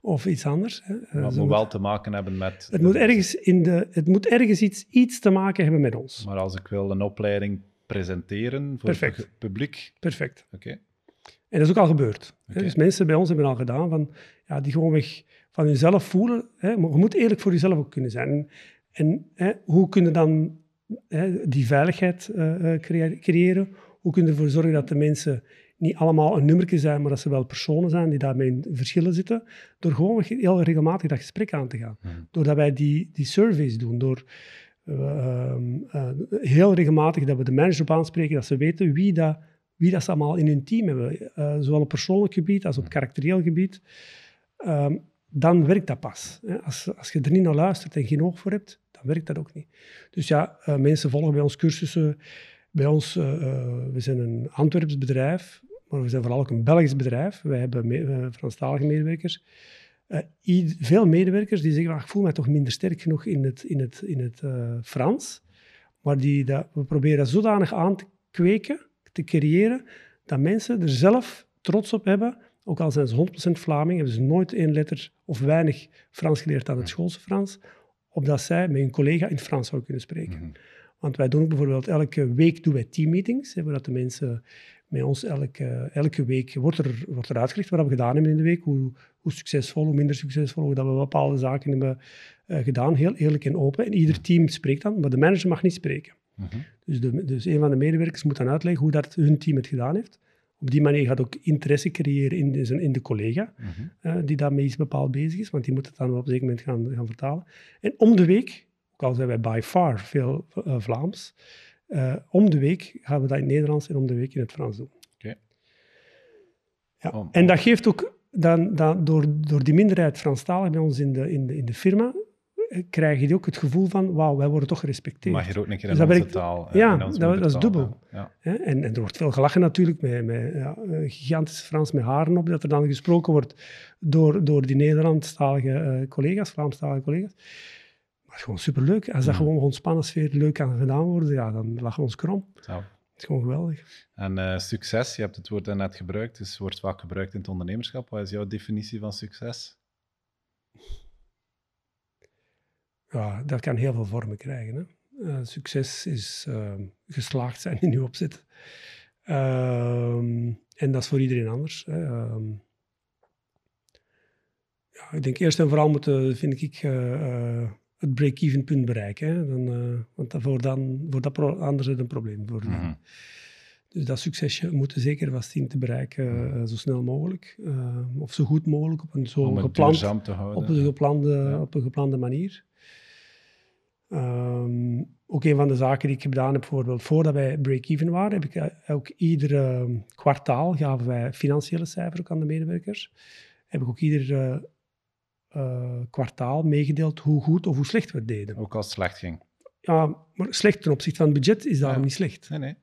of iets anders. Hè. Maar het moet wel te maken hebben met... Het moet ergens, in de, het moet ergens iets, iets te maken hebben met ons. Maar als ik wil een opleiding presenteren voor Perfect. het publiek... Perfect. Oké. En dat is ook al gebeurd. Dus mensen bij ons hebben al gedaan van, ja, die gewoon weg van jezelf voelen. Hè, maar je moet eerlijk voor jezelf ook kunnen zijn. En, hè, hoe kun je dan die veiligheid uh, crea creëren? Hoe kun je ervoor zorgen dat de mensen niet allemaal een nummertje zijn, maar dat ze wel personen zijn die daarmee in verschillen zitten, door gewoon heel regelmatig dat gesprek aan te gaan. Doordat wij die, die surveys doen, door uh, uh, heel regelmatig dat we de manager op aanspreken, dat ze weten wie dat, wie dat ze allemaal in hun team hebben, uh, zowel op persoonlijk gebied als op karakterieel gebied. Um, dan werkt dat pas. Als, als je er niet naar luistert en geen oog voor hebt, dan werkt dat ook niet. Dus ja, mensen volgen bij ons cursussen. Bij ons, we zijn een Antwerps bedrijf, maar we zijn vooral ook een Belgisch bedrijf. Wij hebben me Franstalige medewerkers. Veel medewerkers die zeggen, ah, ik voel mij toch minder sterk genoeg in het, in het, in het Frans. Maar die, dat, we proberen dat zodanig aan te kweken, te creëren, dat mensen er zelf trots op hebben. Ook al zijn ze 100% Vlaming, hebben ze nooit één letter of weinig Frans geleerd aan het schoolse Frans, opdat zij met hun collega in het Frans zouden kunnen spreken. Mm -hmm. Want wij doen ook bijvoorbeeld elke week doen wij teammeetings, hè, waar de mensen met ons elke, elke week wordt er, wordt er uitgelegd wat we gedaan hebben in de week, hoe, hoe succesvol, hoe minder succesvol, hoe dat we bepaalde zaken hebben uh, gedaan, heel eerlijk en open. En ieder team spreekt dan, maar de manager mag niet spreken. Mm -hmm. dus, de, dus een van de medewerkers moet dan uitleggen hoe dat hun team het gedaan heeft. Op die manier gaat ook interesse creëren in de, in de collega mm -hmm. uh, die daarmee iets bepaald bezig is, want die moet het dan op een zeker moment gaan, gaan vertalen. En om de week, ook al zijn wij by far veel uh, Vlaams, uh, om de week gaan we dat in het Nederlands en om de week in het Frans doen. Okay. Ja. Oh, en dat geeft ook, dan, dan, door, door die minderheid Franstalig bij ons in de, in de, in de firma, krijg je ook het gevoel van, wauw, wij worden toch gerespecteerd. Mag je ook een keer in Dus onze taal. eh, ja, in onze dat- dat is dubbel. Ja. En, en er wordt veel gelachen natuurlijk, met, met ja, gigantisch Frans met haren op, dat er dan gesproken wordt door, door die Nederlandstalige eh, collega's, Vlaamstalige collega's. Maar het is gewoon superleuk. Als dat Ja. gewoon op ontspannen sfeer leuk kan gedaan worden, ja, dan lachen we ons krom. Het is gewoon geweldig. En eh, succes, je hebt het woord net gebruikt, dus wordt vaak gebruikt in het ondernemerschap. Wat is jouw definitie van succes? Ja, dat kan heel veel vormen krijgen. Hè? Eh, succes is eh, geslaagd zijn in uw opzet. Ehm, en dat is voor iedereen anders. Hè. Ehm, ja, ik denk eerst en vooral moeten, vind ik, eh, het break-even punt bereiken. Hè. Dan, want voor, dan, voor dat anders is het een probleem. Voor, Mhm. Dus dat succesje moeten zeker vast zien te bereiken eh, zo snel mogelijk. of zo goed mogelijk op een zo Om het gepland, duurzaam te houden. op een geplande, Ja. op een geplande manier. Ehm, ook een van de zaken die ik gedaan heb, bijvoorbeeld voordat wij break-even waren, heb ik eh, ook ieder eh, kwartaal gaven wij financiële cijfers ook aan de medewerkers. Heb ik ook ieder eh, eh, kwartaal meegedeeld hoe goed of hoe slecht we het deden. Ook als het slecht ging. Ja, maar slecht ten opzichte van het budget is daarom Ja. niet slecht. Nee, nee.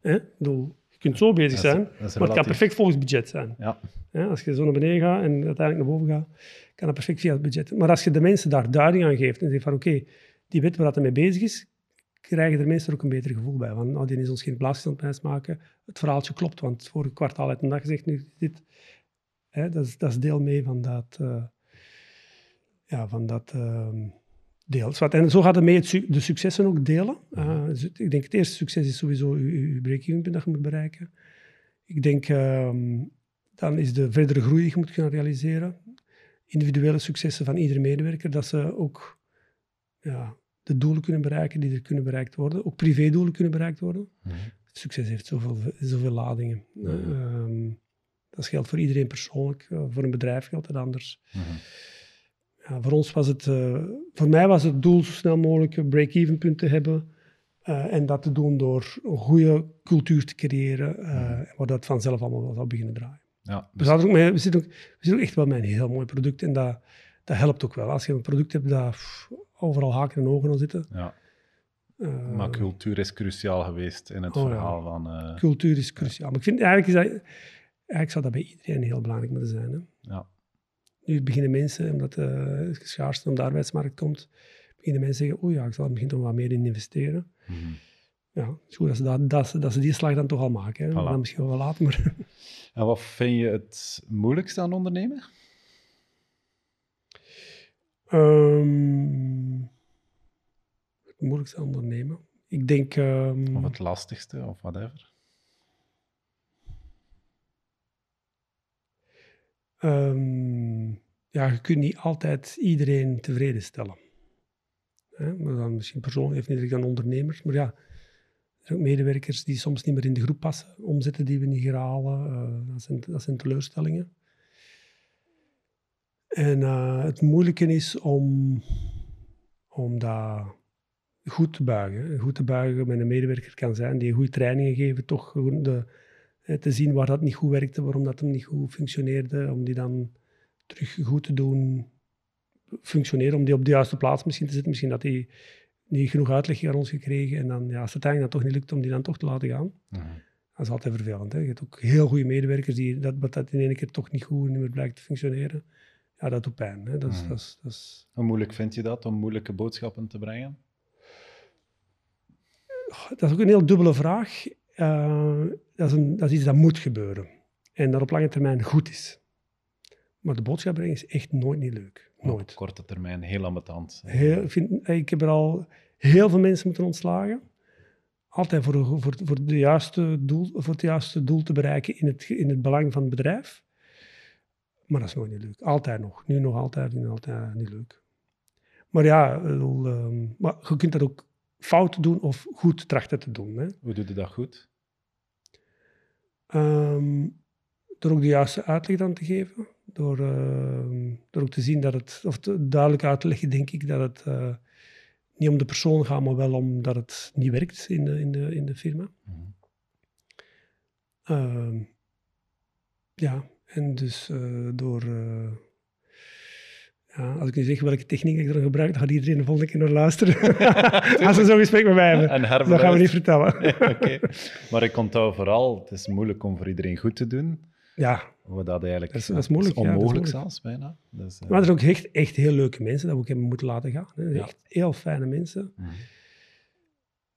Hè? Ik bedoel, je kunt zo bezig Dat is- zijn, dat is maar het kan perfect volgens budget zijn. Ja. Ja, als je zo naar beneden gaat en uiteindelijk naar boven gaat, kan dat perfect via het budget. Maar als je de mensen daar duiding aan geeft en zegt van oké, die weet waar dat mee bezig is, krijgen de mensen er ook een beter gevoel bij. Van, nou, die is ons geen belastingprijs maken. Het verhaaltje klopt, want vorige kwartaal heeft een dag gezegd, nu dit. Hè, dat, is, dat is deel mee van dat, eh, ja, van dat ehm, deel. Wat- En zo gaat het mee het su- de successen ook delen. Uh, dus ik denk het eerste succes is sowieso je, je break-even punt dat je moet bereiken. Ik denk ehm, dan is de verdere groei die je moet kunnen realiseren. Individuele successen van iedere medewerker, dat ze ook ja, de doelen kunnen bereiken die er kunnen bereikt worden. Ook privédoelen kunnen bereikt worden. Mhm. Succes heeft zoveel, zoveel ladingen. Ehm, dat geldt voor iedereen persoonlijk. Eh, voor een bedrijf geldt het anders. Mhm. Ja, voor ons was het, eh, voor mij was het doel zo snel mogelijk een break-even punt te hebben. eh, en dat te doen door een goede cultuur te creëren, eh waar dat vanzelf allemaal wel zou beginnen draaien. Ja, We, dus zaten ook met, we, zitten ook, we zitten ook echt wel met een heel mooi product en dat, dat helpt ook wel. Als je een product hebt dat pff, overal haken en ogen aan zitten. Ja. Maar cultuur is cruciaal geweest in het Oh, ja. verhaal van... cultuur is cruciaal. Maar ik vind eigenlijk, is dat, eigenlijk zou dat bij iedereen heel belangrijk moeten zijn. Hè? ja. Nu beginnen mensen, omdat eh, de schaarste op de arbeidsmarkt komt, beginnen mensen zeggen, oeh ja, ik zal er misschien toch wat meer in investeren. Mhm. Ja, het is goed dat ze, dat, dat, ze- dat ze die slag dan toch al maken. Hè? Voilà. Dan misschien wel later, maar... En wat vind je het moeilijkste aan ondernemen? Ehm, het moeilijkste ondernemen. Ik denk... ehm, Of het lastigste, of whatever? Ehm, ja, je kunt niet altijd iedereen tevreden stellen. Hè? Dan misschien persoonlijk, heeft niet ondernemers, maar ja, er zijn ook medewerkers die soms niet meer in de groep passen, omzetten die we niet gaan halen. eh, dat, zijn, dat zijn teleurstellingen. En eh, het moeilijke is om, om dat goed te buigen. Goed te buigen met een medewerker kan zijn die goede trainingen geven, toch de, te zien waar dat niet goed werkte, waarom dat hem niet goed functioneerde, om die dan terug goed te doen functioneren, om die op de juiste plaats misschien te zetten. Misschien dat hij niet genoeg uitleg aan ons gekregen en dan, ja, als het uiteindelijk dan toch niet lukt, om die dan toch te laten gaan. Mhm. Dat is altijd vervelend. Hè? Je hebt ook heel goede medewerkers die dat, wat dat in één keer toch niet goed niet meer blijkt te functioneren. Ja, dat doet pijn. Hè? Dat, is, Mhm. dat, is, dat is Hoe moeilijk vind je dat om moeilijke boodschappen te brengen? dat is ook een heel dubbele vraag. Eh, dat, is een, dat is iets dat moet gebeuren. En dat op lange termijn goed is. Maar de boodschap brengen is echt nooit niet leuk. Op Nooit. korte termijn heel ambetant. Heel, ik, vind, ik heb er al heel veel mensen moeten ontslagen. Altijd voor, voor, voor, de juiste doel, voor het juiste doel te bereiken in het, in het belang van het bedrijf. Maar dat is nooit niet leuk. Altijd nog. Nu nog altijd, nu altijd niet leuk. Maar ja, ehm, maar je kunt dat ook fout doen of goed trachten te doen. Hè. Hoe doe je dat goed? Ehm, door ook de juiste uitleg dan te geven. Door, ehm, door ook te zien dat het, of te- duidelijk uit te leggen, denk ik, dat het eh, niet om de persoon gaat, maar wel omdat het niet werkt in de, in de, in de firma. Mhm. Ehm, ja, en dus eh, door. Ja, als ik nu zeg welke techniek ik er gebruik, dan gaat iedereen de volgende keer naar luisteren. als ze zo'n gesprek met mij hebben. En Dat gaan we niet vertellen. Oké. Maar ik onthoud vooral, het is moeilijk om voor iedereen goed te doen. ja, Hoe dat eigenlijk Dat is- dat is moeilijk, ja, dat is onmogelijk moeilijk. zelfs bijna. Dus, eh, maar er zijn ook echt, echt heel leuke mensen dat we ook hebben moeten laten gaan. Hè. Ja. Echt heel fijne mensen. mhm.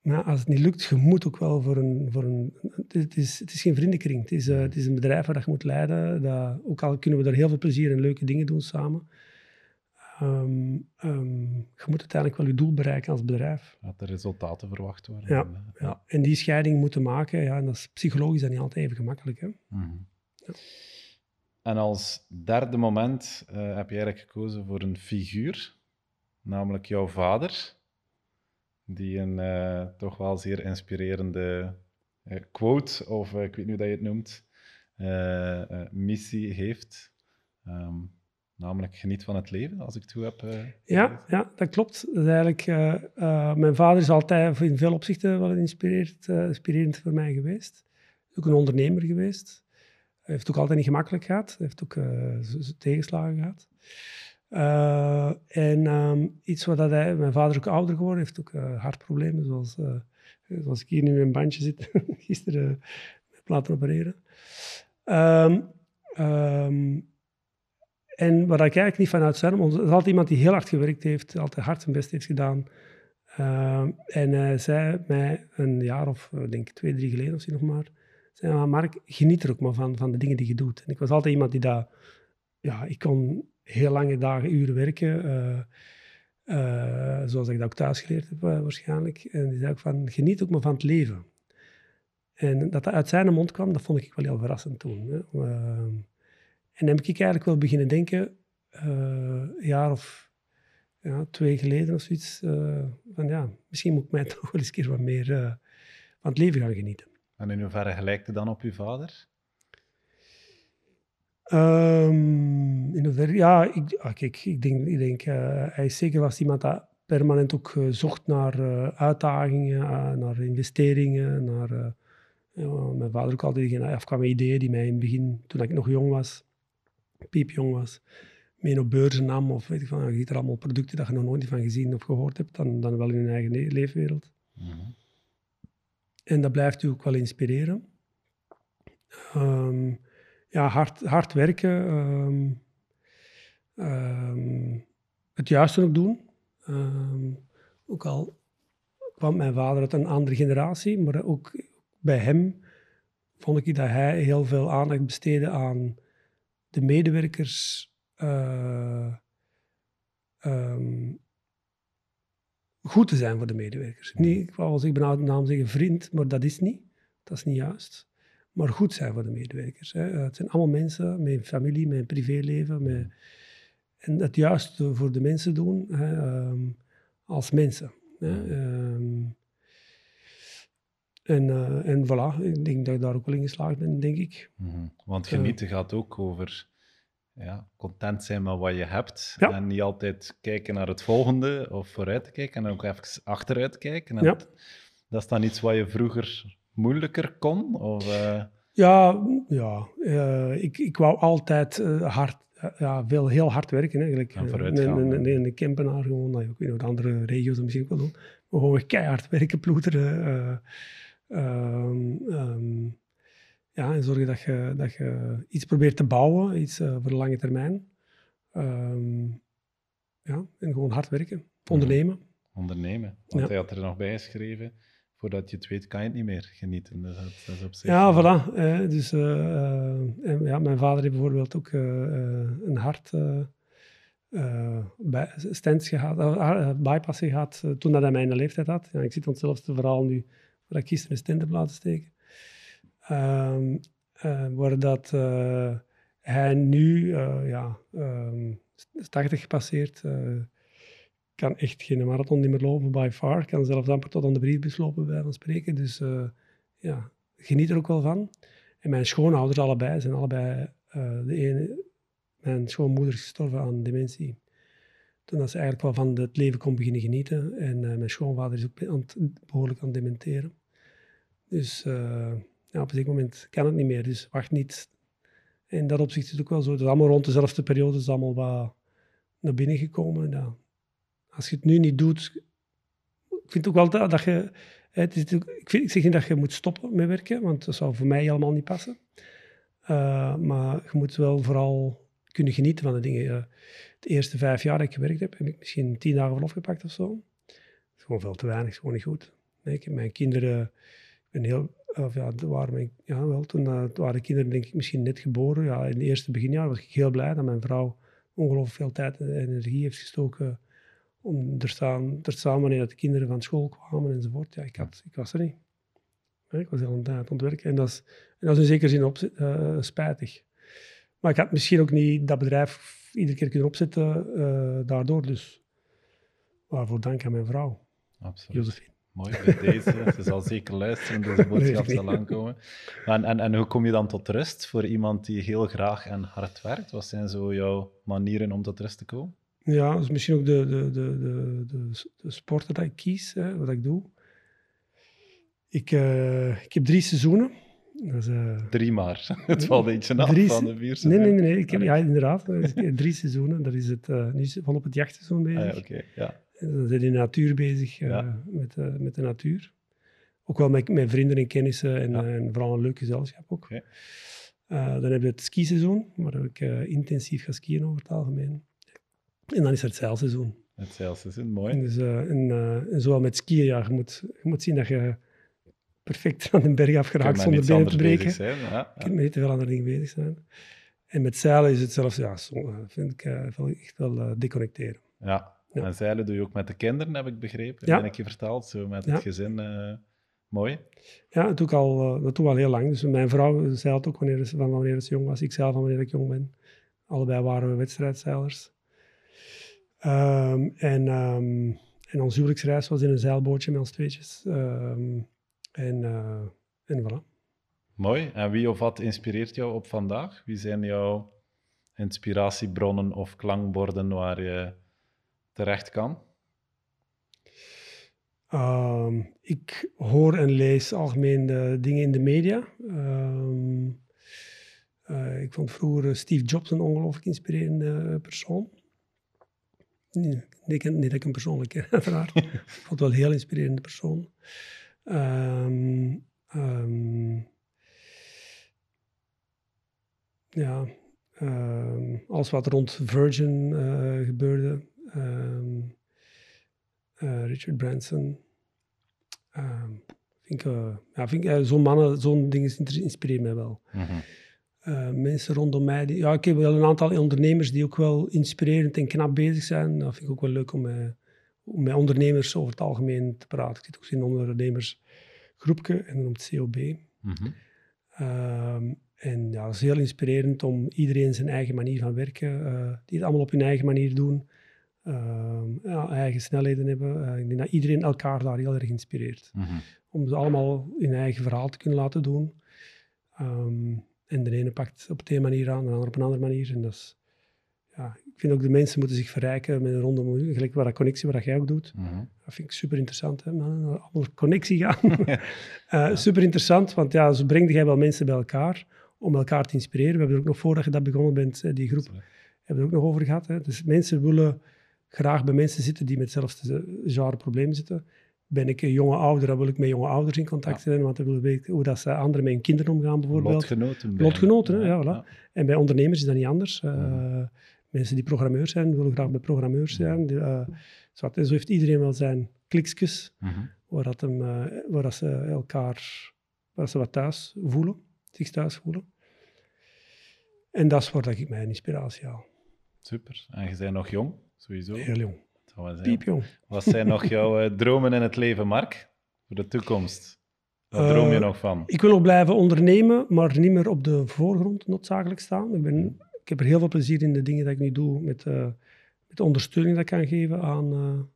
Maar als het niet lukt, je moet ook wel voor een... Voor een het, is, het is geen vriendenkring. Het is, eh, het is een bedrijf waar je moet leiden. Dat, ook al kunnen we er heel veel plezier en leuke dingen doen samen. Ehm, ehm, je moet uiteindelijk wel je doel bereiken als bedrijf. Dat er resultaten verwacht worden. Ja, En, eh, Ja. En die scheiding moeten maken, ja, en dat is psychologisch dan niet altijd even gemakkelijk. Hè? Mhm. En als derde moment eh, heb je eigenlijk gekozen voor een figuur, namelijk jouw vader, die een eh, toch wel zeer inspirerende quote, of ik weet niet hoe dat je het noemt, missie heeft. Ehm, namelijk geniet van het leven, als ik het goed heb. eh, Ja, ja, dat klopt. Dat eigenlijk, eh, eh, mijn vader is altijd in veel opzichten wel inspirerend, inspirerend voor mij geweest. Ook een ondernemer geweest. Hij heeft het ook altijd niet gemakkelijk gehad. Hij heeft ook tegenslagen gehad. Eh, en ehm, iets wat dat hij, mijn vader is ook ouder geworden, heeft ook hartproblemen, zoals, zoals ik hier nu in mijn bandje zit, gisteren met laten opereren. Ehm, en waar ik eigenlijk niet van uit zijn, want het is altijd iemand die heel hard gewerkt heeft, altijd hard zijn best heeft gedaan. Ehm, en hij zei mij een jaar of, eh, denk twee, drie geleden of zo nog maar, zei, maar Mark, geniet er ook maar van, van de dingen die je doet. En ik was altijd iemand die dat, ja, ik kon heel lange dagen, uren werken, eh, eh, zoals ik dat ook thuis geleerd heb eh, waarschijnlijk. En die zei ook van, geniet ook maar van het leven. En dat dat uit zijn mond kwam, dat vond ik wel heel verrassend toen. Hè. En dan heb ik eigenlijk wel beginnen denken, eh, een jaar of ja, twee geleden of zoiets, eh, van ja, misschien moet ik mij toch wel eens een keer wat meer eh, van het leven gaan genieten. En in hoeverre gelijkt het dan op je vader? Ehm, in hoeverre, ja, ik, ah, kijk, ik denk, ik denk hij is zeker was iemand dat permanent ook zocht naar uitdagingen, naar investeringen, naar... ja, mijn vader ook altijd afkwam met ideeën die mij in het begin, toen ik nog jong was, piepjong was, mee op beurzen nam of weet ik van, je ziet er allemaal producten dat je nog nooit van gezien of gehoord hebt, dan, dan wel in hun eigen le- leefwereld. Mhm. En dat blijft u ook wel inspireren. Ehm, ja, hard, hard werken. ehm, ehm, het juiste ook doen. Ook al kwam mijn vader uit een andere generatie, maar ook bij hem vond ik dat hij heel veel aandacht besteedde aan de medewerkers. eh, ehm, goed te zijn voor de medewerkers. Niet, ik wou wel zeggen, bijna de naam zeggen vriend, maar dat is niet. Dat is niet juist. Maar goed zijn voor de medewerkers. Hè. Het zijn allemaal mensen met een familie, met een privéleven. Met, en het juiste voor de mensen doen hè, ehm, als mensen. Hè. Ehm, en, eh, en voilà, ik denk dat ik daar ook wel in geslaagd ben, denk ik. Mhm. Want genieten gaat ook over ja, content zijn met wat je hebt. Ja. En niet altijd kijken naar het volgende of vooruit te kijken. En ook even achteruit kijken. En Ja. Dat is dan iets wat je vroeger moeilijker kon? Of, eh, Ja, ja eh, ik, ik wou altijd eh, hard, eh, ja, veel heel hard werken. Eigenlijk. En vooruit gaan, Een, Kempenaar gewoon, ik weet of de andere regio's dat misschien ook wel doen. Maar gewoon keihard werken, ploeteren. eh, ehm, ehm, ja, en zorgen dat je, dat je iets probeert te bouwen, iets eh, voor de lange termijn. Ehm, ja, en gewoon hard werken, ondernemen. ondernemen? Want Ja. hij had er nog bij geschreven. Voordat je het weet, kan je het niet meer genieten. Dus dat, dat is op zich Ja, wel- voilà. eh, dus, eh, eh, en, ja, mijn vader heeft bijvoorbeeld ook eh, een hart bij, stents gehad, eh, eh, bypass gehad eh, toen dat hij mijn leeftijd had. Ja, ik zit aan hetzelfde verhaal nu, waar ik gisteren een heb laten steken. Ehm, waar dat eh, hij nu, eh, ja, ehm, 80 gepasseerd, eh, kan echt geen marathon meer lopen, by far. Kan zelfs amper tot aan de briefbus lopen, bij van spreken. Dus ja, geniet er ook wel van. En mijn schoonouders allebei zijn allebei, de ene, mijn schoonmoeder is gestorven aan dementie. Toen dat ze eigenlijk wel van het leven kon beginnen genieten. En mijn schoonvader is ook behoorlijk aan het dementeren. Dus eh, ja, op zeker moment kan het niet meer. Dus wacht niet. In dat opzicht is het ook wel zo. Het is allemaal rond dezelfde periode, is allemaal wat naar binnen gekomen. Als je het nu niet doet, ik vind ook wel dat, dat je het is, ik, vind, ik zeg niet dat je moet stoppen met werken, want dat zou voor mij helemaal niet passen. Eh, maar je moet wel vooral kunnen genieten van de dingen. De eerste vijf jaar dat ik gewerkt heb, heb ik misschien tien dagen verlof gepakt of zo. Dat is gewoon veel te weinig, is gewoon niet goed. Nee, ik heb mijn kinderen, heel, of ja, het waren mijn, ja wel, toen eh, het waren de kinderen denk ik misschien net geboren. Ja, in de eerste beginjaar was ik heel blij dat mijn vrouw ongelooflijk veel tijd en energie heeft gestoken om er staan, er staan wanneer dat de kinderen van school kwamen enzovoort. Ja, ik, had, ik was er niet. Ja, Ik was heel een tijd aan het werken. En dat is, en dat is in zekere zin op, eh, spijtig. Maar ik had misschien ook niet dat bedrijf iedere keer kunnen opzetten eh, daardoor. Dus waarvoor dank aan mijn vrouw, Absoluut. Josephine. Mooi, bij deze. Ze zal zeker luisteren, deze boodschap zal aankomen. En, en, en hoe kom je dan tot rust voor iemand die heel graag en hard werkt? Wat zijn zo jouw manieren om tot rust te komen? Ja, dat is misschien ook de, de, de, de, de, de sporten dat ik kies, hè, wat ik doe. Ik, eh, ik heb drie seizoenen. Eh, Drie maar. Het valt een beetje af Drie van de vier nee, seizoenen. nee, nee, nee. Ik heb, ja, inderdaad. drie seizoenen. Dat is het, eh, nu is het volop het jachtseizoen bezig. Ah, ja, oké. Ja. Dan zit in de natuur bezig, eh, met, eh, met de natuur. Ook wel met, met vrienden en kennissen en, eh, en vooral een leuk gezelschap ook. Dan heb je het skiseizoen, waar ik intensief ga skiën over het algemeen. En dan is er het zeilseizoen. Het zeilseizoen, mooi. Dus, en, en zowel met skiën, ja, je moet, je moet zien dat je perfect aan de berg af Kun geraakt met zonder benen te breken. zijn. Ja, ja. kunt met niet te veel andere dingen bezig zijn. En met zeilen is het zelfs, ja, vind ik wel echt wel eh, deconnecteren. Ja. Ja. En zeilen doe je ook met de kinderen, heb ik begrepen. Ja. Ben ik je verteld, zo met het gezin. eh, mooi. Ja, dat doe ik al, eh, dat doe ik al heel lang. Dus mijn vrouw zeilt ook wanneer, ze- van wanneer ze jong was. Ik zeil van wanneer ik jong ben. Allebei waren we wedstrijdzeilers. Ehm, en, ehm, en onze huwelijksreis was in een zeilbootje met ons tweetjes. Ehm, en, eh, en voilà. Mooi. En wie of wat inspireert jou op vandaag? Wie zijn jouw inspiratiebronnen of klankborden waar je terecht kan? Ehm, ik hoor en lees algemeen de dingen in de media. Ehm, Eh, ik vond vroeger Steve Jobs een ongelooflijk inspirerende persoon. Nee, niet, niet dat ik hem persoonlijk ken, uiteraard. ik vond het wel een heel inspirerende persoon. Ehm, ja, um, alles wat rond Virgin uh, gebeurde. Um, uh, Richard Branson. Um, vind ik, ja, vind ik zo'n mannen, zo'n dingen inspireert mij wel. Mm -hmm. mensen rondom mij. Die, ja, ik heb wel een aantal ondernemers die ook wel inspirerend en knap bezig zijn. Dat vind ik ook wel leuk om, om met ondernemers over het algemeen te praten. Ik zit ook in een ondernemersgroepje en dan op het COB. Mm -hmm. En ja, het is heel inspirerend om iedereen zijn eigen manier van werken, uh, die het allemaal op hun eigen manier doen, uh, ja, eigen snelheden hebben. Uh, ik denk dat iedereen elkaar daar heel erg inspireert. Mm -hmm. Om ze allemaal hun eigen verhaal te kunnen laten doen. Um, en de ene pakt op de ene manier aan, de andere op een andere manier. En dat is, ja, ik vind ook de mensen moeten zich verrijken met een ronde gelijk waar dat connectie, wat jij ook doet. Mm -hmm. Dat vind ik super interessant, hè, allemaal connectie gaan. ja. Super interessant, want ja, zo breng jij wel mensen bij elkaar om elkaar te inspireren. We hebben er ook nog voordat je dat begonnen bent, die groep, hebben we er ook nog over gehad. Hè. Dus mensen willen graag bij mensen zitten die met hetzelfde genre problemen zitten. Ben ik een jonge ouder, dan wil ik met jonge ouders in contact zijn, want dan wil ik weten hoe dat ze anderen met hun kinderen omgaan, bijvoorbeeld. Lotgenoten. Lotgenoten, ja, ja, voilà. En bij ondernemers is dat niet anders. Uh, mensen die programmeurs zijn, willen graag bij programmeurs zijn. uh, zo heeft iedereen wel zijn kliksjes, mm -hmm. waar, dat hem, waar dat ze elkaar, waar ze wat thuis voelen, zich thuis voelen. En dat is waar ik mijn inspiratie haal. Super. En je bent nog jong, sowieso. Heel jong. Piepjong. Wat zijn nog jouw uh, dromen in het leven, Mark? Voor de toekomst? Wat droom je uh, nog van? Ik wil nog blijven ondernemen, maar niet meer op de voorgrond noodzakelijk staan. Ik, ben, ik heb er heel veel plezier in de dingen die ik nu doe, met, uh, met de ondersteuning dat ik kan geven aan,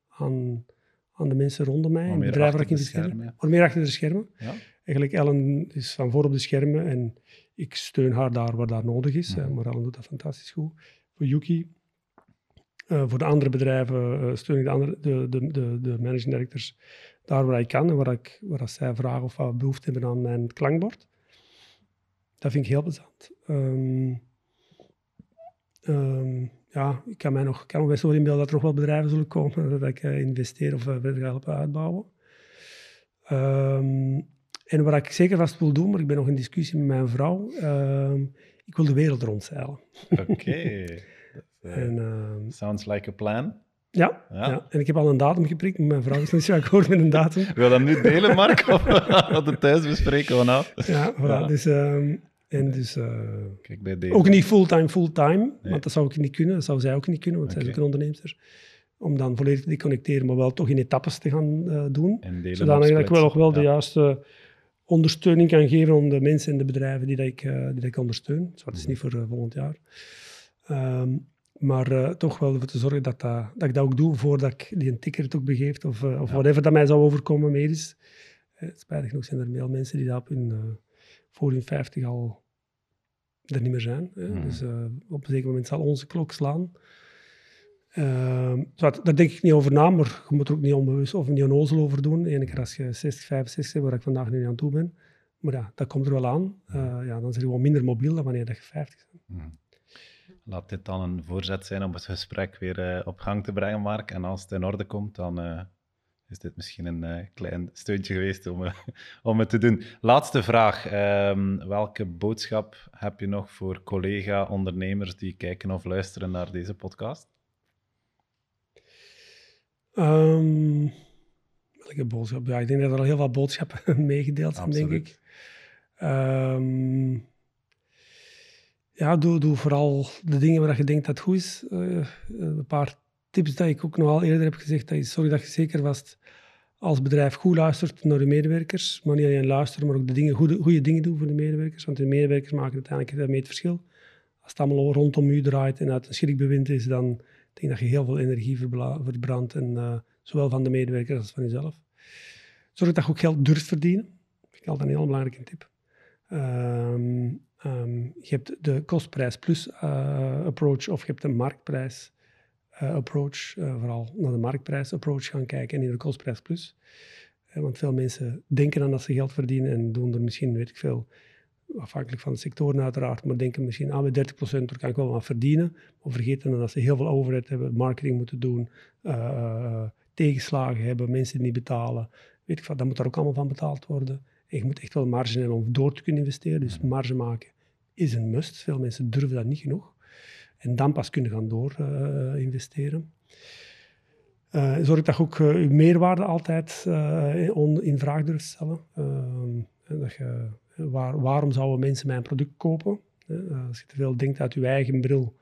aan, aan de mensen rondom mij. Maar meer achter de schermen. Ja. Maar meer achter de schermen. Ja. Eigenlijk, Ellen is van voor op de schermen en ik steun haar daar waar dat nodig is. Mm. Maar Ellen doet dat fantastisch goed. Voor Yuki, uh, voor de andere bedrijven uh, steun ik de, andere, de, de, de, de, managing directors daar waar ik kan en waar, ik, waar zij vragen of wat behoefte hebben aan mijn klankbord. Dat vind ik heel plezant. Um, um, ja, ik kan mij nog, kan me best wel inbeelden dat er nog wel bedrijven zullen komen dat ik uh, investeer of verder ga helpen uitbouwen. Um, en wat ik zeker vast wil doen, maar ik ben nog in discussie met mijn vrouw, ik wil de wereld rondzeilen. Oké. Okay. uh, sounds like a plan. Ja, ja. ja, en ik heb al een datum geprikt, maar mijn vrouw is niet zo akkoord met een datum. Wil dat nu delen, Mark? Of wat het thuis bespreken? Ja, voilà. Ja. Dus, um, en dus, uh, Kijk, bij deze. ook niet fulltime, fulltime, nee. want dat zou ik niet kunnen. Dat zou zij ook niet kunnen, want okay. zij is ook een onderneemster om dan volledig te deconnecteren, maar wel toch in etappes te gaan uh, doen. Zodat ik wel nog wel de juiste ondersteuning kan geven aan de mensen en de bedrijven die, dat ik, uh, die dat ik ondersteun. Dus dat is niet voor uh, volgend jaar. Um, maar uh, toch wel ervoor te zorgen dat, dat, dat, ik dat ook doe voordat ik die een ticket ook begeeft of, of ja. whatever dat mij zou overkomen medisch. spijtig genoeg zijn er veel mensen die dat op hun, voor hun 50 al er niet meer zijn. Mm. Dus op een zeker moment zal onze klok slaan. Uh, daar denk ik niet over na, maar je moet er ook niet onbewust of niet onnozel over doen. Eén keer als je 60, 65 bent, waar ik vandaag nu aan toe ben. Maar ja, dat komt er wel aan. Uh, ja, dan is je gewoon minder mobiel dan wanneer je 50 bent. Hmm. Laat dit dan een voorzet zijn om het gesprek weer uh, op gang te brengen, Mark. En als het in orde komt, dan uh, is dit misschien een klein steuntje geweest om, om het te doen. Laatste vraag. Um, welke boodschap heb je nog voor collega-ondernemers die kijken of luisteren naar deze podcast? Um, welke boodschap? Ja, ik denk dat er al heel veel boodschappen meegedeeld zijn, denk ik. Um, ja, doe, doe vooral de dingen waar je denkt dat het goed is. Uh, een paar tips die ik ook nog al eerder heb gezegd. Dat is, zorg dat je zeker vast als bedrijf goed luistert naar de medewerkers. Maar niet alleen luisteren, maar ook de dingen, goede, goede dingen doen voor de medewerkers. Want de medewerkers maken uiteindelijk mee het verschil. Als het allemaal rondom u draait en uit een schrikbewind is, dan ik denk dat je heel veel energie verbrandt, en, uh, zowel van de medewerkers als van jezelf. Zorg dat je ook geld durft verdienen. Dat vind ik altijd een heel belangrijke tip. Um, um, je hebt de kostprijs plus uh, approach of je hebt de marktprijs uh, approach. vooral naar de marktprijs approach gaan kijken en niet de kostprijs plus. want veel mensen denken aan dat ze geld verdienen en doen er misschien, weet ik veel, afhankelijk van de sectoren uiteraard, maar denken misschien aan ah, bij 30% daar kan ik wel aan verdienen. Maar vergeten dan dat ze heel veel overheid hebben, marketing moeten doen, uh, tegenslagen hebben, mensen die niet betalen. Weet ik wat, dan moet daar ook allemaal van betaald worden. En je moet echt wel marge hebben om door te kunnen investeren. Dus marge maken is een must. Veel mensen durven dat niet genoeg. En dan pas kunnen gaan door uh, investeren. Uh, zorg dat je ook uh, je meerwaarde altijd in, in vraag durft stellen. Ehm, dat je Waar, waarom zouden mensen mijn product kopen? als je te veel denkt uit je eigen bril,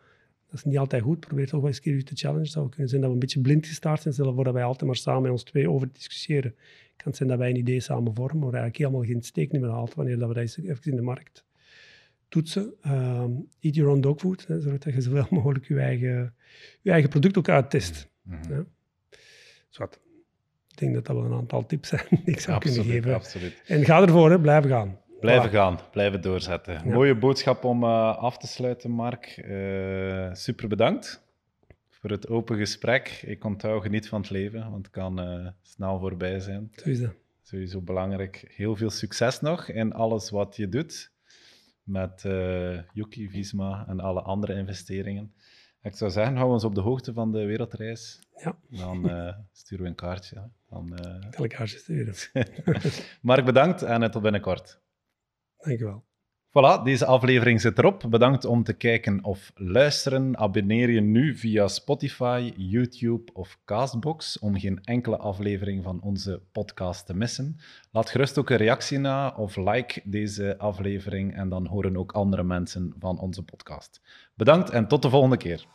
dat is niet altijd goed. Probeer toch wel eens een keer te challenge. Het zou kunnen zijn dat we een beetje blind gestart zijn, stel voor dat wij altijd maar samen met ons twee over discussiëren. Kan het zijn dat wij een idee samen vormen, maar eigenlijk helemaal geen steek meer haalt wanneer dat we dat even in de markt toetsen. Um, eat your own dog food. Hè, zorg dat je zoveel mogelijk je eigen, je eigen product ook uittest. Mm -hmm. ja. Ik denk dat dat wel een aantal tips zijn die ik zou kunnen geven. Absoluut. En ga ervoor, hè, blijven gaan. Blijven gaan, blijven doorzetten. Mooie boodschap om uh, af te sluiten, Mark. Uh, super bedankt voor het open gesprek. Ik onthoud geniet van het leven, want het kan uh, snel voorbij zijn. Dat. Sowieso belangrijk. Heel veel succes nog in alles wat je doet met Yuki, Visma en alle andere investeringen. Ik zou zeggen, hou ons op de hoogte van de wereldreis. Ja. Dan sturen we een kaartje. Dan, kan kaartje sturen. Mark, bedankt en tot binnenkort. Dankjewel. Voilà, deze aflevering zit erop. Bedankt om te kijken of luisteren. Abonneer je nu via Spotify, YouTube of Castbox om geen enkele aflevering van onze podcast te missen. Laat gerust ook een reactie na of like deze aflevering en dan horen ook andere mensen van onze podcast. Bedankt en tot de volgende keer.